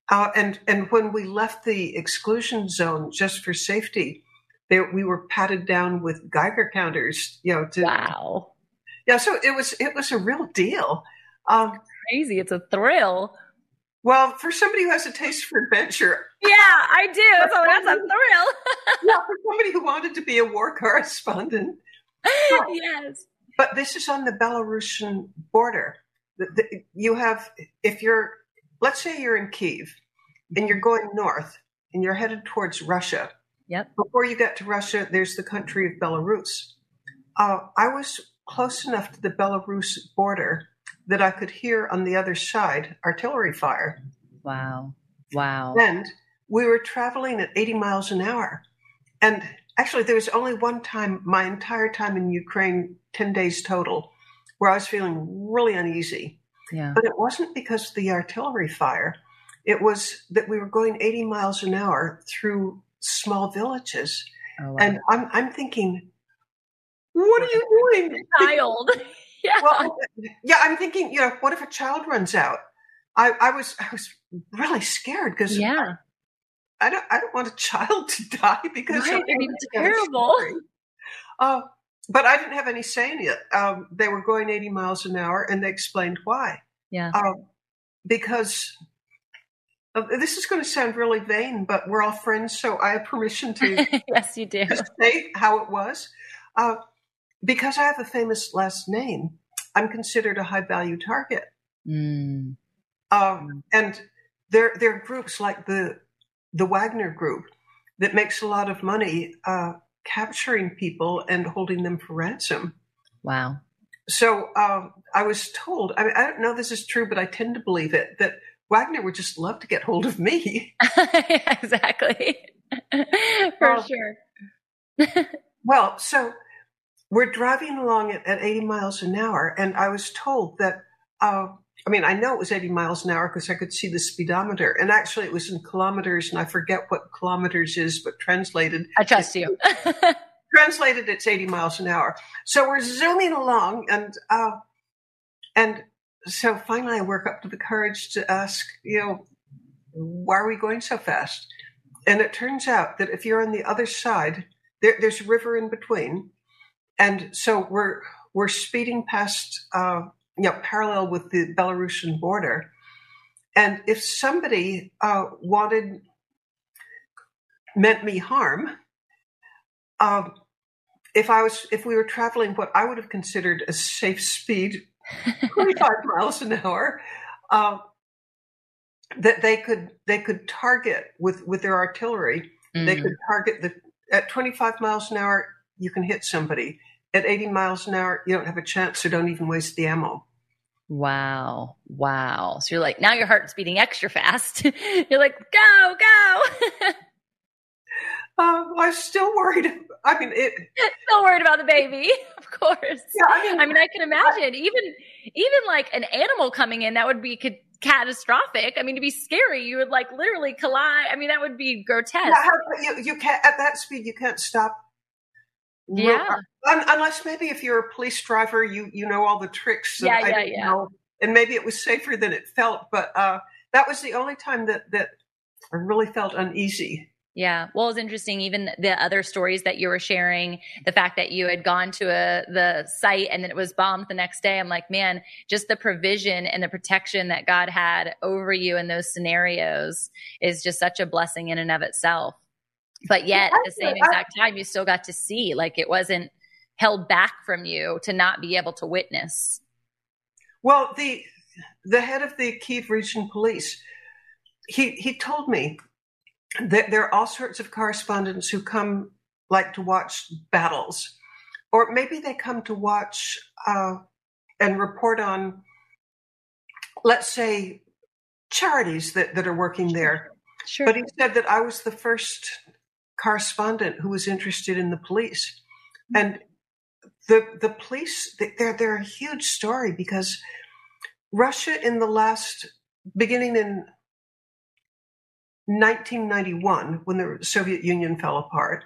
Uh, and and when we left the exclusion zone just for safety, they, we were patted down with Geiger counters, you know. To, wow. Yeah, so it was it was a real deal. Um, crazy! It's a thrill. Well, for somebody who has a taste for adventure, yeah, I do. So that's a thrill. yeah, for somebody who wanted to be a war correspondent. yes. But this is on the Belarusian border. The, the, you have, if you're, let's say you're in Kiev and you're going north and you're headed towards Russia, Yep. Before you get to Russia, there's the country of Belarus. Uh, I was close enough to the Belarus border that I could hear on the other side artillery fire. Wow. Wow. And we were traveling at 80 miles an hour. And actually, there was only one time, my entire time in Ukraine, 10 days total, where I was feeling really uneasy. Yeah. But it wasn't because of the artillery fire. It was that we were going 80 miles an hour through small villages. Oh, wow. And I'm, I'm thinking, what are you doing? Child. yeah. Well, yeah, I'm thinking, you know, what if a child runs out? I, I was I was really scared because yeah. I don't I don't want a child to die because right? I mean, it's terrible. Uh, but I didn't have any say in it. Um, they were going 80 miles an hour, and they explained why. Yeah. Um, because uh, this is going to sound really vain, but we're all friends, so I have permission to yes, you do. say how it was. Uh, because I have a famous last name, I'm considered a high value target. Mm. Um, and there, there are groups like the the Wagner Group that makes a lot of money uh, capturing people and holding them for ransom. Wow. So uh, I was told. I, mean, I don't know this is true, but I tend to believe it that Wagner would just love to get hold of me. exactly. For sure. well, so we're driving along at, at, 80 miles an hour, and I was told that. Uh, I mean, I know it was 80 miles an hour because I could see the speedometer, and actually it was in kilometers, and I forget what kilometers is, but translated. I trust you. translated, it's 80 miles an hour. So we're zooming along, and uh, and so finally, I work up to the courage to ask, you know, why are we going so fast? And it turns out that if you're on the other side, there, there's a river in between, and so we're we're speeding past, uh, you know, parallel with the Belarusian border. And if somebody uh, wanted meant me harm, uh, if I was if we were traveling what I would have considered a safe speed 25 miles an hour, uh, that they could they could target with with their artillery. Mm. They could target the at 25 miles an hour. You can hit somebody. At 80 miles an hour, you don't have a chance. So don't even waste the ammo. Wow. Wow. So you're like, now your heart's beating extra fast. you're like, go, go. Uh, I'm still worried. I mean, it. Still worried about the baby, of course. Yeah, I mean, I mean, I can imagine even even like an animal coming in that would be catastrophic. I mean, to be scary, you would like literally collide. I mean, that would be grotesque. Yeah, you, you can't at that speed. You can't stop. Yeah. unless maybe if you're a police driver, you you know all the tricks. Yeah, yeah, yeah. Know, and maybe it was safer than it felt, but uh, that was the only time that that I really felt uneasy. Yeah. Well, it's interesting. Even the other stories that you were sharing, the fact that you had gone to a, the site and then it was bombed the next day. I'm like, man, just the provision and the protection that God had over you in those scenarios is just such a blessing in and of itself. But yet at the same exact time, you still got to see, like it wasn't held back from you to not be able to witness. Well, the, the head of the Kiev region police, he, he told me that there are all sorts of correspondents who come like to watch battles, or maybe they come to watch uh, and report on, let's say, charities that, that are working there. Sure. But he said that I was the first correspondent who was interested in the police. And the the police they're they're a huge story because Russia in the last beginning in 1991, when the Soviet Union fell apart,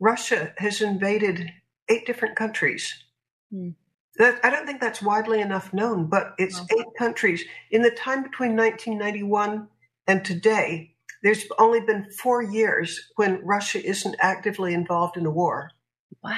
Russia has invaded eight different countries. Hmm. That, I don't think that's widely enough known, but it's eight countries. In the time between 1991 and today, there's only been four years when Russia isn't actively involved in a war. Wow.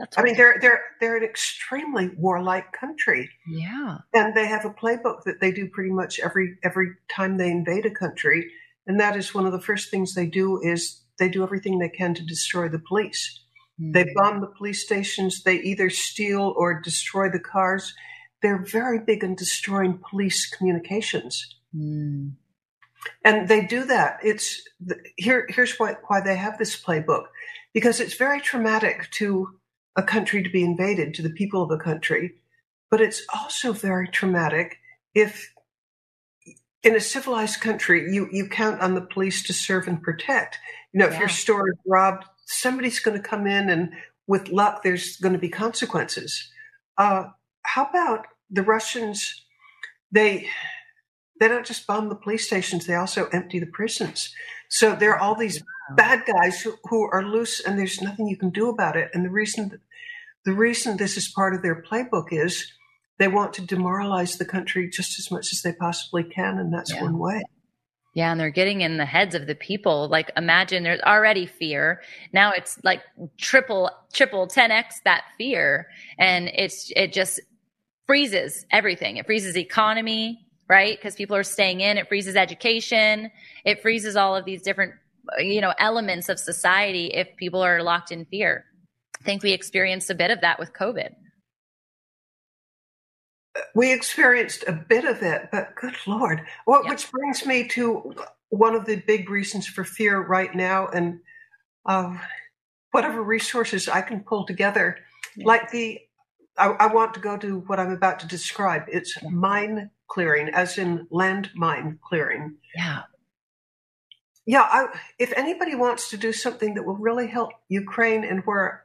That's I mean, they're they're they're an extremely warlike country. Yeah, and they have a playbook that they do pretty much every every time they invade a country, and that is one of the first things they do is they do everything they can to destroy the police. Mm-hmm. They bomb the police stations. They either steal or destroy the cars. They're very big on destroying police communications. Mm. And they do that. It's here. Here's why why they have this playbook, because it's very traumatic to a country to be invaded, to the people of a country, but it's also very traumatic if in a civilized country, you, you count on the police to serve and protect. You know, yeah. if your store is robbed, somebody's going to come in, and with luck, there's going to be consequences. Uh, how about the Russians? They they don't just bomb the police stations; they also empty the prisons. So there are all these bad guys who, who are loose, and there's nothing you can do about it. And the reason the reason this is part of their playbook is they want to demoralize the country just as much as they possibly can, and that's yeah. one way. Yeah, and they're getting in the heads of the people. Like imagine there's already fear. Now it's like triple triple 10x that fear and it's it just freezes everything. It freezes economy, right? Because people are staying in. It freezes education. It freezes all of these different you know elements of society if people are locked in fear. I think we experienced a bit of that with COVID we experienced a bit of it, but good Lord. Well. Which brings me to one of the big reasons for fear right now and uh, whatever resources I can pull together. Like the, I, I, want to go to what I'm about to describe. It's mine clearing, as in land mine clearing. Yeah. Yeah. I, if anybody wants to do something that will really help Ukraine and where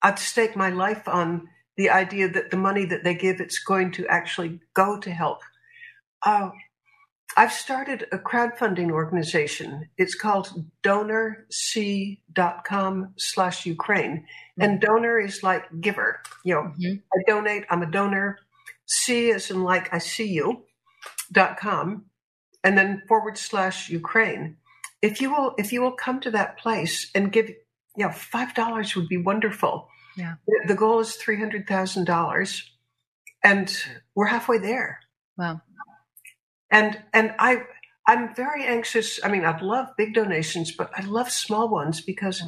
I'd stake my life on the idea that the money that they give, it's going to actually go to help. Uh, I've started a crowdfunding organization. It's called donorsee.com slash Ukraine. And mm-hmm. donor is like giver. You know, mm-hmm. I donate, I'm a donor. C is in like I see you dot com and then forward slash Ukraine. If you will if you will come to that place and give you know, five dollars would be wonderful. Yeah. The goal is three hundred thousand dollars, and we're halfway there. Wow. And and I I'm very anxious. I mean, I'd love big donations, but I love small ones because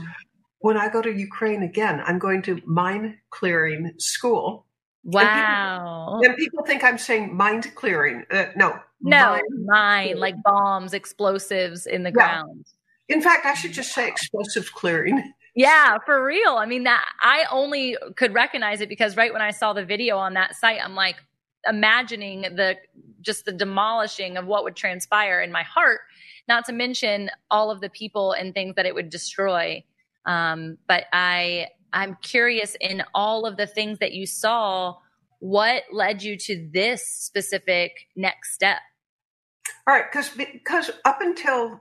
when I go to Ukraine again, I'm going to mine clearing school. Wow. And people, and people think I'm saying mind clearing. Uh, no. No, mine, like bombs, explosives in the yeah. ground. In fact, I should just say explosive clearing. Yeah, for real. I mean, that I only could recognize it because right when I saw the video on that site, I'm like imagining the just the demolishing of what would transpire in my heart, not to mention all of the people and things that it would destroy. Um, but I I'm curious in all of the things that you saw, what led you to this specific next step? All right, because because up until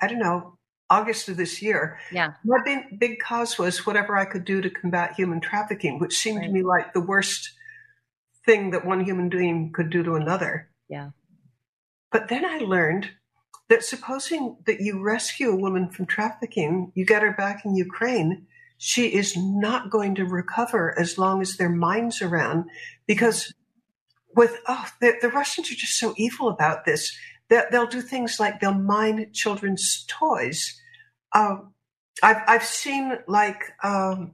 I don't know August of this year. Yeah. My big, big cause was whatever I could do to combat human trafficking, which seemed right. to me like the worst thing that one human being could do to another. Yeah. But then I learned that supposing that you rescue a woman from trafficking, you get her back in Ukraine, she is not going to recover as long as their minds around because with oh the, the Russians are just so evil about this. That they'll do things like they'll mine children's toys um, I've I've seen like um,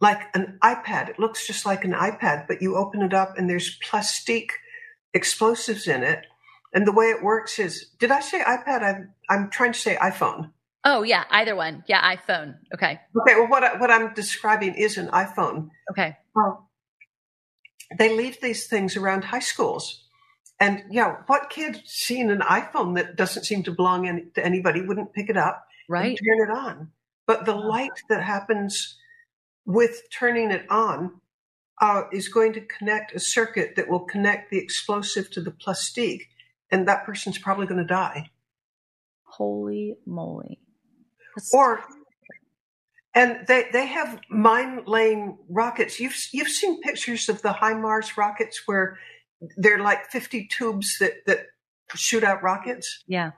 like an iPad. It looks just like an iPad, but you open it up and there's plastic explosives in it. And the way it works is, did I say iPad? I'm I'm trying to say iPhone. Oh yeah, either one. Yeah, iPhone. Okay. Okay. Well, what I, what I'm describing is an iPhone. Okay. Well, they leave these things around high schools. And yeah, what kid seeing an iPhone that doesn't seem to belong to anybody wouldn't pick it up right. turn it on. But the light that happens with turning it on uh, is going to connect a circuit that will connect the explosive to the plastique, and that person's probably going to die. Holy moly! Or and they they have mine laying rockets. You've you've seen pictures of the HIMARS rockets where they're like fifty tubes that that shoot out rockets. Yeah.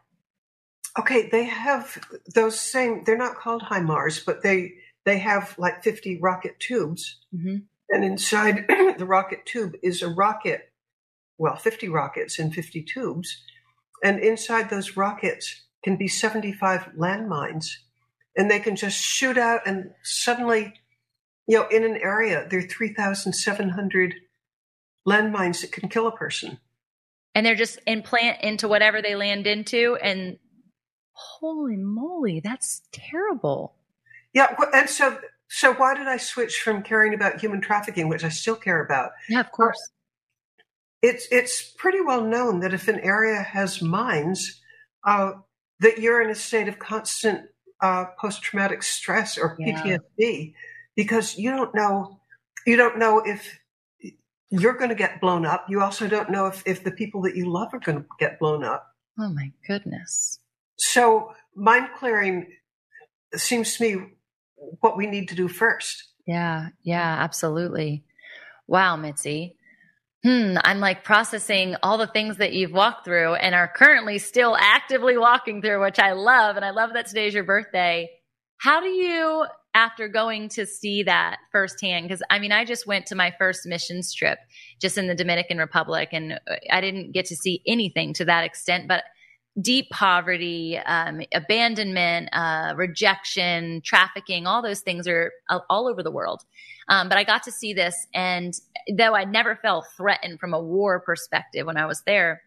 Okay, they have those same. They're not called HIMARS, but they they have like fifty rocket tubes, mm-hmm. and inside the rocket tube is a rocket. Well, fifty rockets in fifty tubes, and inside those rockets can be seventy-five landmines, and they can just shoot out, and suddenly, you know, in an area there are three thousand seven hundred landmines that can kill a person and they're just implant into whatever they land into and holy moly, that's terrible. Yeah, and so so why did I switch from caring about human trafficking, which I still care about? Yeah, of course. It's it's pretty well known that if an area has mines, uh, that you're in a state of constant uh, post traumatic stress or PTSD yeah. because you don't know you don't know if you're going to get blown up. You also don't know if, if the people that you love are going to get blown up. Oh my goodness. So mind clearing seems to me what we need to do first. Yeah, yeah, absolutely. Wow, Mitzi. Hmm, I'm like processing all the things that you've walked through and are currently still actively walking through, which I love. And I love that today's your birthday. How do you, after going to see that firsthand, because I mean, I just went to my first missions trip just in the Dominican Republic and I didn't get to see anything to that extent, but deep poverty, um, abandonment, uh, rejection, trafficking, all those things are all over the world. Um, but I got to see this, and though I never felt threatened from a war perspective when I was there,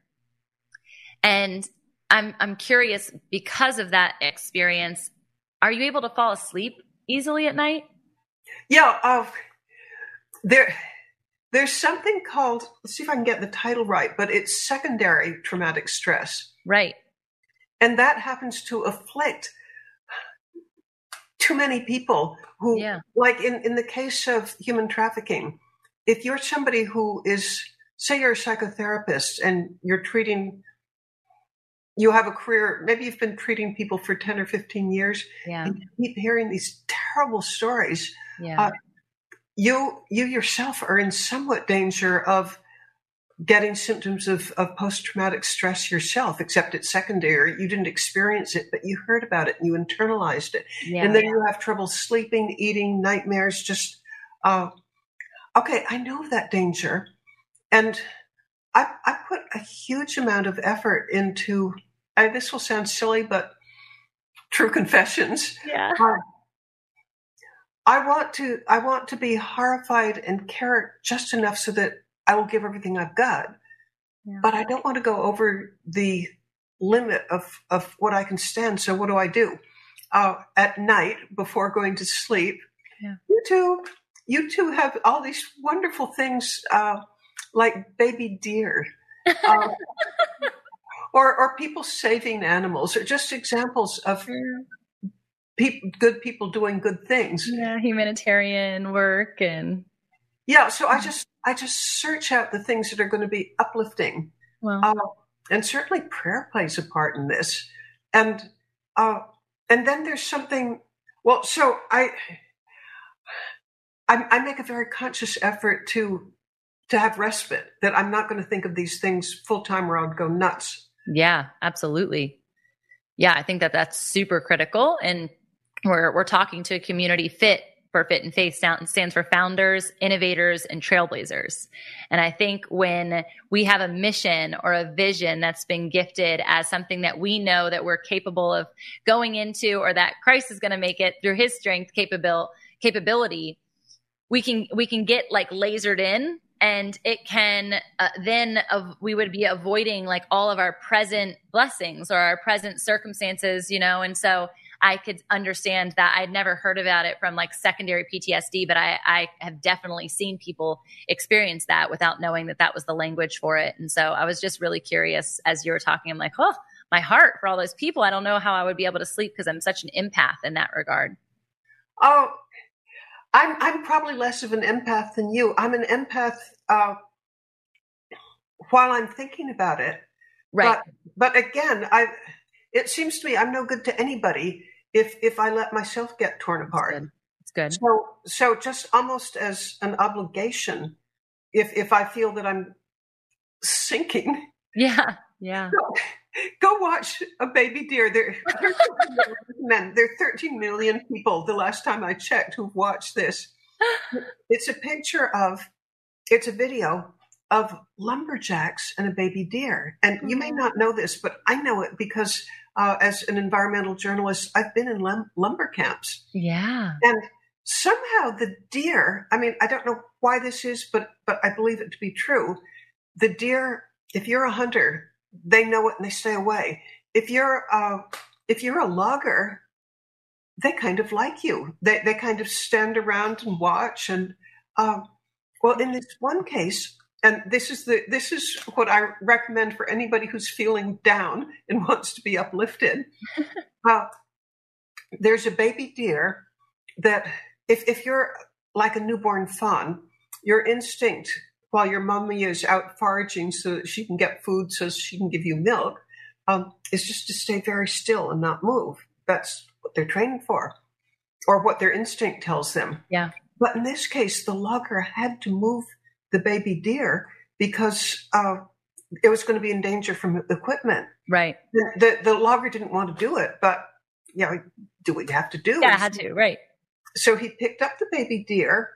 and I'm I'm curious because of that experience. Are you able to fall asleep easily at night? Yeah, uh, there there's something called. Let's see if I can get the title right, but it's secondary traumatic stress. Right. And that happens to afflict too many people who, yeah. like in, in the case of human trafficking, if you're somebody who is, say, you're a psychotherapist and you're treating, you have a career, maybe you've been treating people for 10 or 15 years, yeah. and you keep hearing these terrible stories. Yeah. Uh, you, you yourself are in somewhat danger of getting symptoms of, of post traumatic stress yourself, except it's secondary. You didn't experience it, but you heard about it and you internalized it. Yeah, and then yeah. you have trouble sleeping, eating, nightmares, just, uh, okay, I know that danger. And I, I put a huge amount of effort into, I, this will sound silly, but true confessions. Yeah. Uh, I want to, I want to be horrified and care just enough so that I will give everything I've got. Yeah. But I don't want to go over the limit of, of what I can stand. So what do I do? Uh, at night before going to sleep, yeah. YouTube, you two have all these wonderful things uh, like baby deer. Uh, or, or people saving animals, or just examples of pe- good people doing good things. Yeah, humanitarian work and yeah. So I just I just search out the things that are going to be uplifting. Wow. Uh, and certainly prayer plays a part in this. And uh, and then there's something. Well, so I, I I make a very conscious effort to to have respite. That I'm not going to think of these things full time, or I'll go nuts. Yeah, absolutely. Yeah, I think that that's super critical, and we're we're talking to a community fit for Fit and Faith stands for founders, innovators, and trailblazers. And I think when we have a mission or a vision that's been gifted as something that we know that we're capable of going into or that Christ is going to make it through his strength capabil- capability, we can, we can get like lasered in and it can uh, then uh, we would be avoiding like all of our present blessings or our present circumstances, you know, and so I could understand that. I'd never heard about it from like secondary PTSD, but I, I have definitely seen people experience that without knowing that that was the language for it. And so I was just really curious as you were talking. I'm like, oh, my heart for all those people. I don't know how I would be able to sleep because I'm such an empath in that regard. Oh, I'm I'm probably less of an empath than you. I'm an empath uh, while I'm thinking about it. Right. But, but again, I it seems to me I'm no good to anybody if if I let myself get torn apart. It's good. good. So so just almost as an obligation, if if I feel that I'm sinking. Yeah. Yeah. Go, go watch a baby deer. There, men. There are 13 million people. The last time I checked, who've watched this. It's a picture of. It's a video of lumberjacks and a baby deer. And mm-hmm. you may mm-hmm. not know this, but I know it because uh, as an environmental journalist, I've been in lum- lumber camps. Yeah. And somehow the deer, I mean, I don't know why this is, but, but I believe it to be true. The deer, if you're a hunter, they know it and they stay away. If you're, uh, if you're a logger, they kind of like you. They, they kind of stand around and watch. And, uh, well, in this one case, and this is the this is what I recommend for anybody who's feeling down and wants to be uplifted. uh, there's a baby deer that if if you're like a newborn fawn, your instinct while your mommy is out foraging so that she can get food so she can give you milk um, is just to stay very still and not move. That's what they're trained for, or what their instinct tells them. Yeah. But in this case, the logger had to move the baby deer because uh, it was going to be in danger from equipment. Right. The, the, the logger didn't want to do it, but you know, do what you have to do. Yeah, I had to. Right. So he picked up the baby deer,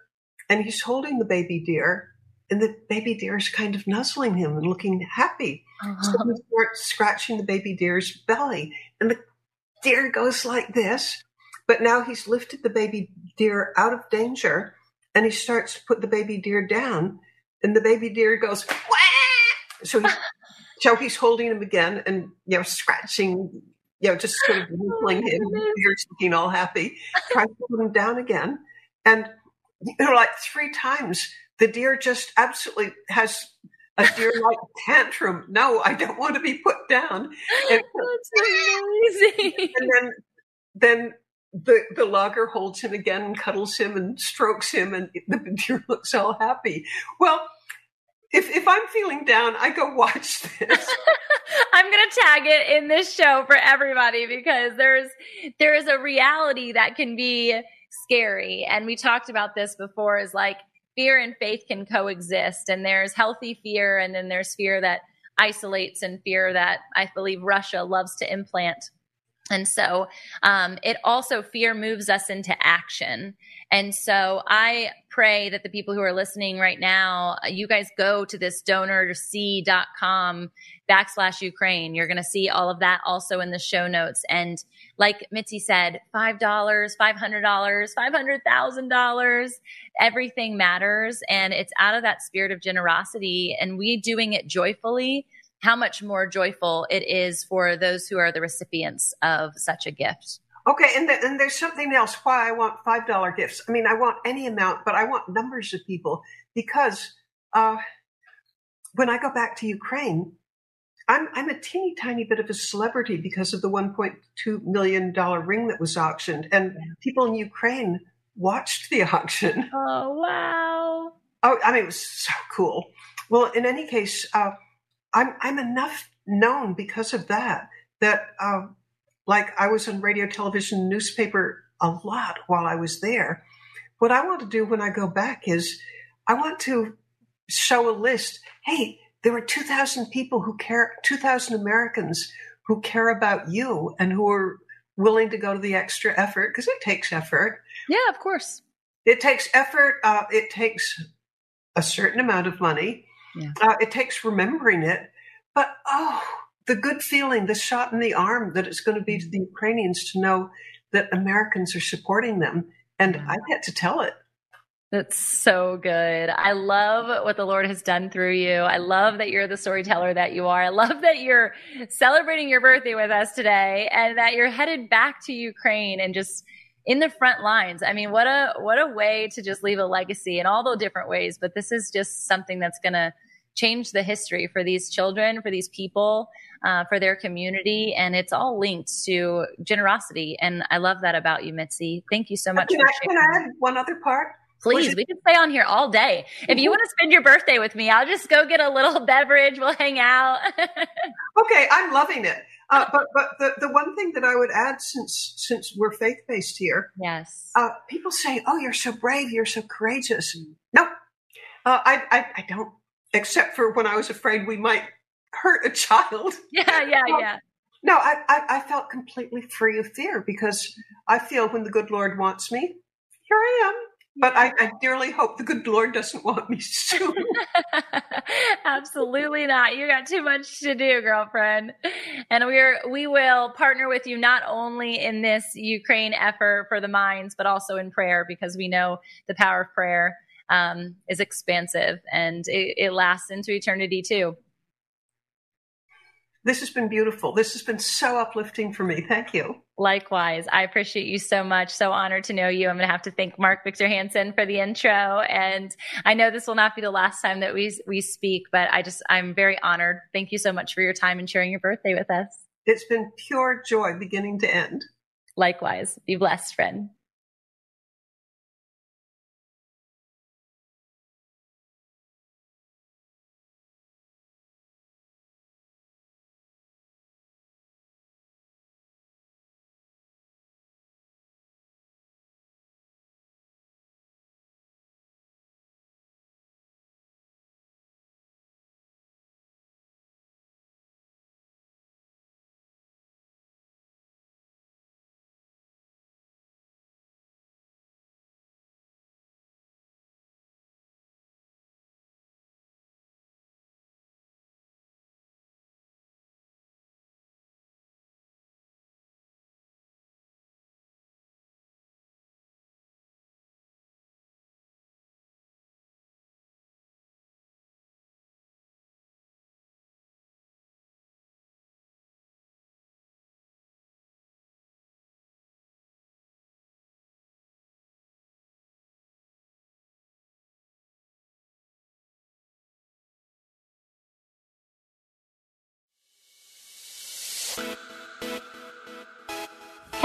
and he's holding the baby deer, and the baby deer is kind of nuzzling him and looking happy. Uh-huh. So he starts scratching the baby deer's belly, and the deer goes like this. But now he's lifted the baby deer out of danger, and he starts to put the baby deer down, and the baby deer goes. Wah! So he's, so he's holding him again, and you know, scratching, you know, just sort of nibbling him. The deer's looking all happy, trying to put him down again, and you know, like three times, the deer just absolutely has a deer like tantrum. No, I don't want to be put down. And, That's amazing. And then, then the, the logger holds him again and cuddles him and strokes him, and the deer looks all happy. Well, if, if I'm feeling down, I go watch this. I'm going to tag it in this show for everybody because there's there is a reality that can be scary. And we talked about this before is like fear and faith can coexist. And there's healthy fear, and then there's fear that isolates and fear that I believe Russia loves to implant. And so um, it also fear moves us into action. And so I pray that the people who are listening right now, you guys go to this donorsee.com backslash Ukraine. You're going to see all of that also in the show notes. And like Mitzi said, $5, $500, $500,000, everything matters. And it's out of that spirit of generosity and we doing it joyfully. How much more joyful it is for those who are the recipients of such a gift. Okay, and, the, and there's something else why I want five dollar gifts. I mean, I want any amount, but I want numbers of people because uh, when I go back to Ukraine, I'm I'm a teeny tiny bit of a celebrity because of the 1.2 million dollar ring that was auctioned, and people in Ukraine watched the auction. Oh wow! Oh, I mean, it was so cool. Well, in any case, uh, I'm I'm enough known because of that that. Uh, like I was on radio, television, newspaper a lot while I was there. What I want to do when I go back is I want to show a list. Hey, there are 2,000 people who care, 2,000 Americans who care about you and who are willing to go to the extra effort because it takes effort. Yeah, of course. It takes effort. Uh, it takes a certain amount of money. Yeah. Uh, it takes remembering it. But oh, the good feeling, the shot in the arm that it's going to be to the Ukrainians to know that Americans are supporting them. And I get to tell it. That's so good. I love what the Lord has done through you. I love that you're the storyteller that you are. I love that you're celebrating your birthday with us today and that you're headed back to Ukraine and just in the front lines. I mean, what a what a way to just leave a legacy in all the different ways, but this is just something that's going to change the history for these children, for these people uh, for their community. And it's all linked to generosity. And I love that about you, Mitzi. Thank you so much. Can, I, can I add one other part? Please, we can stay on here all day. If you want to spend your birthday with me, I'll just go get a little beverage. We'll hang out. okay, I'm loving it. Uh, but but the, the one thing that I would add, since since we're faith based here, yes, uh, people say, "Oh, you're so brave, you're so courageous." No, uh, I, I I don't. Except for when I was afraid we might hurt a child. Yeah, yeah, yeah. No, I, I, I, felt completely free of fear because I feel when the good Lord wants me, here I am. But I, I dearly hope the good Lord doesn't want me soon. Absolutely not. You got too much to do, girlfriend. And we're we will partner with you not only in this Ukraine effort for the mines, but also in prayer because we know the power of prayer um, is expansive and it, it lasts into eternity too. This has been beautiful. This has been so uplifting for me. Thank you. Likewise. I appreciate you so much. So honored to know you. I'm going to have to thank Mark Victor Hansen for the intro. And I know this will not be the last time that we, we speak, but I just, I'm very honored. Thank you so much for your time and sharing your birthday with us. It's been pure joy beginning to end. Likewise. Be blessed, friend.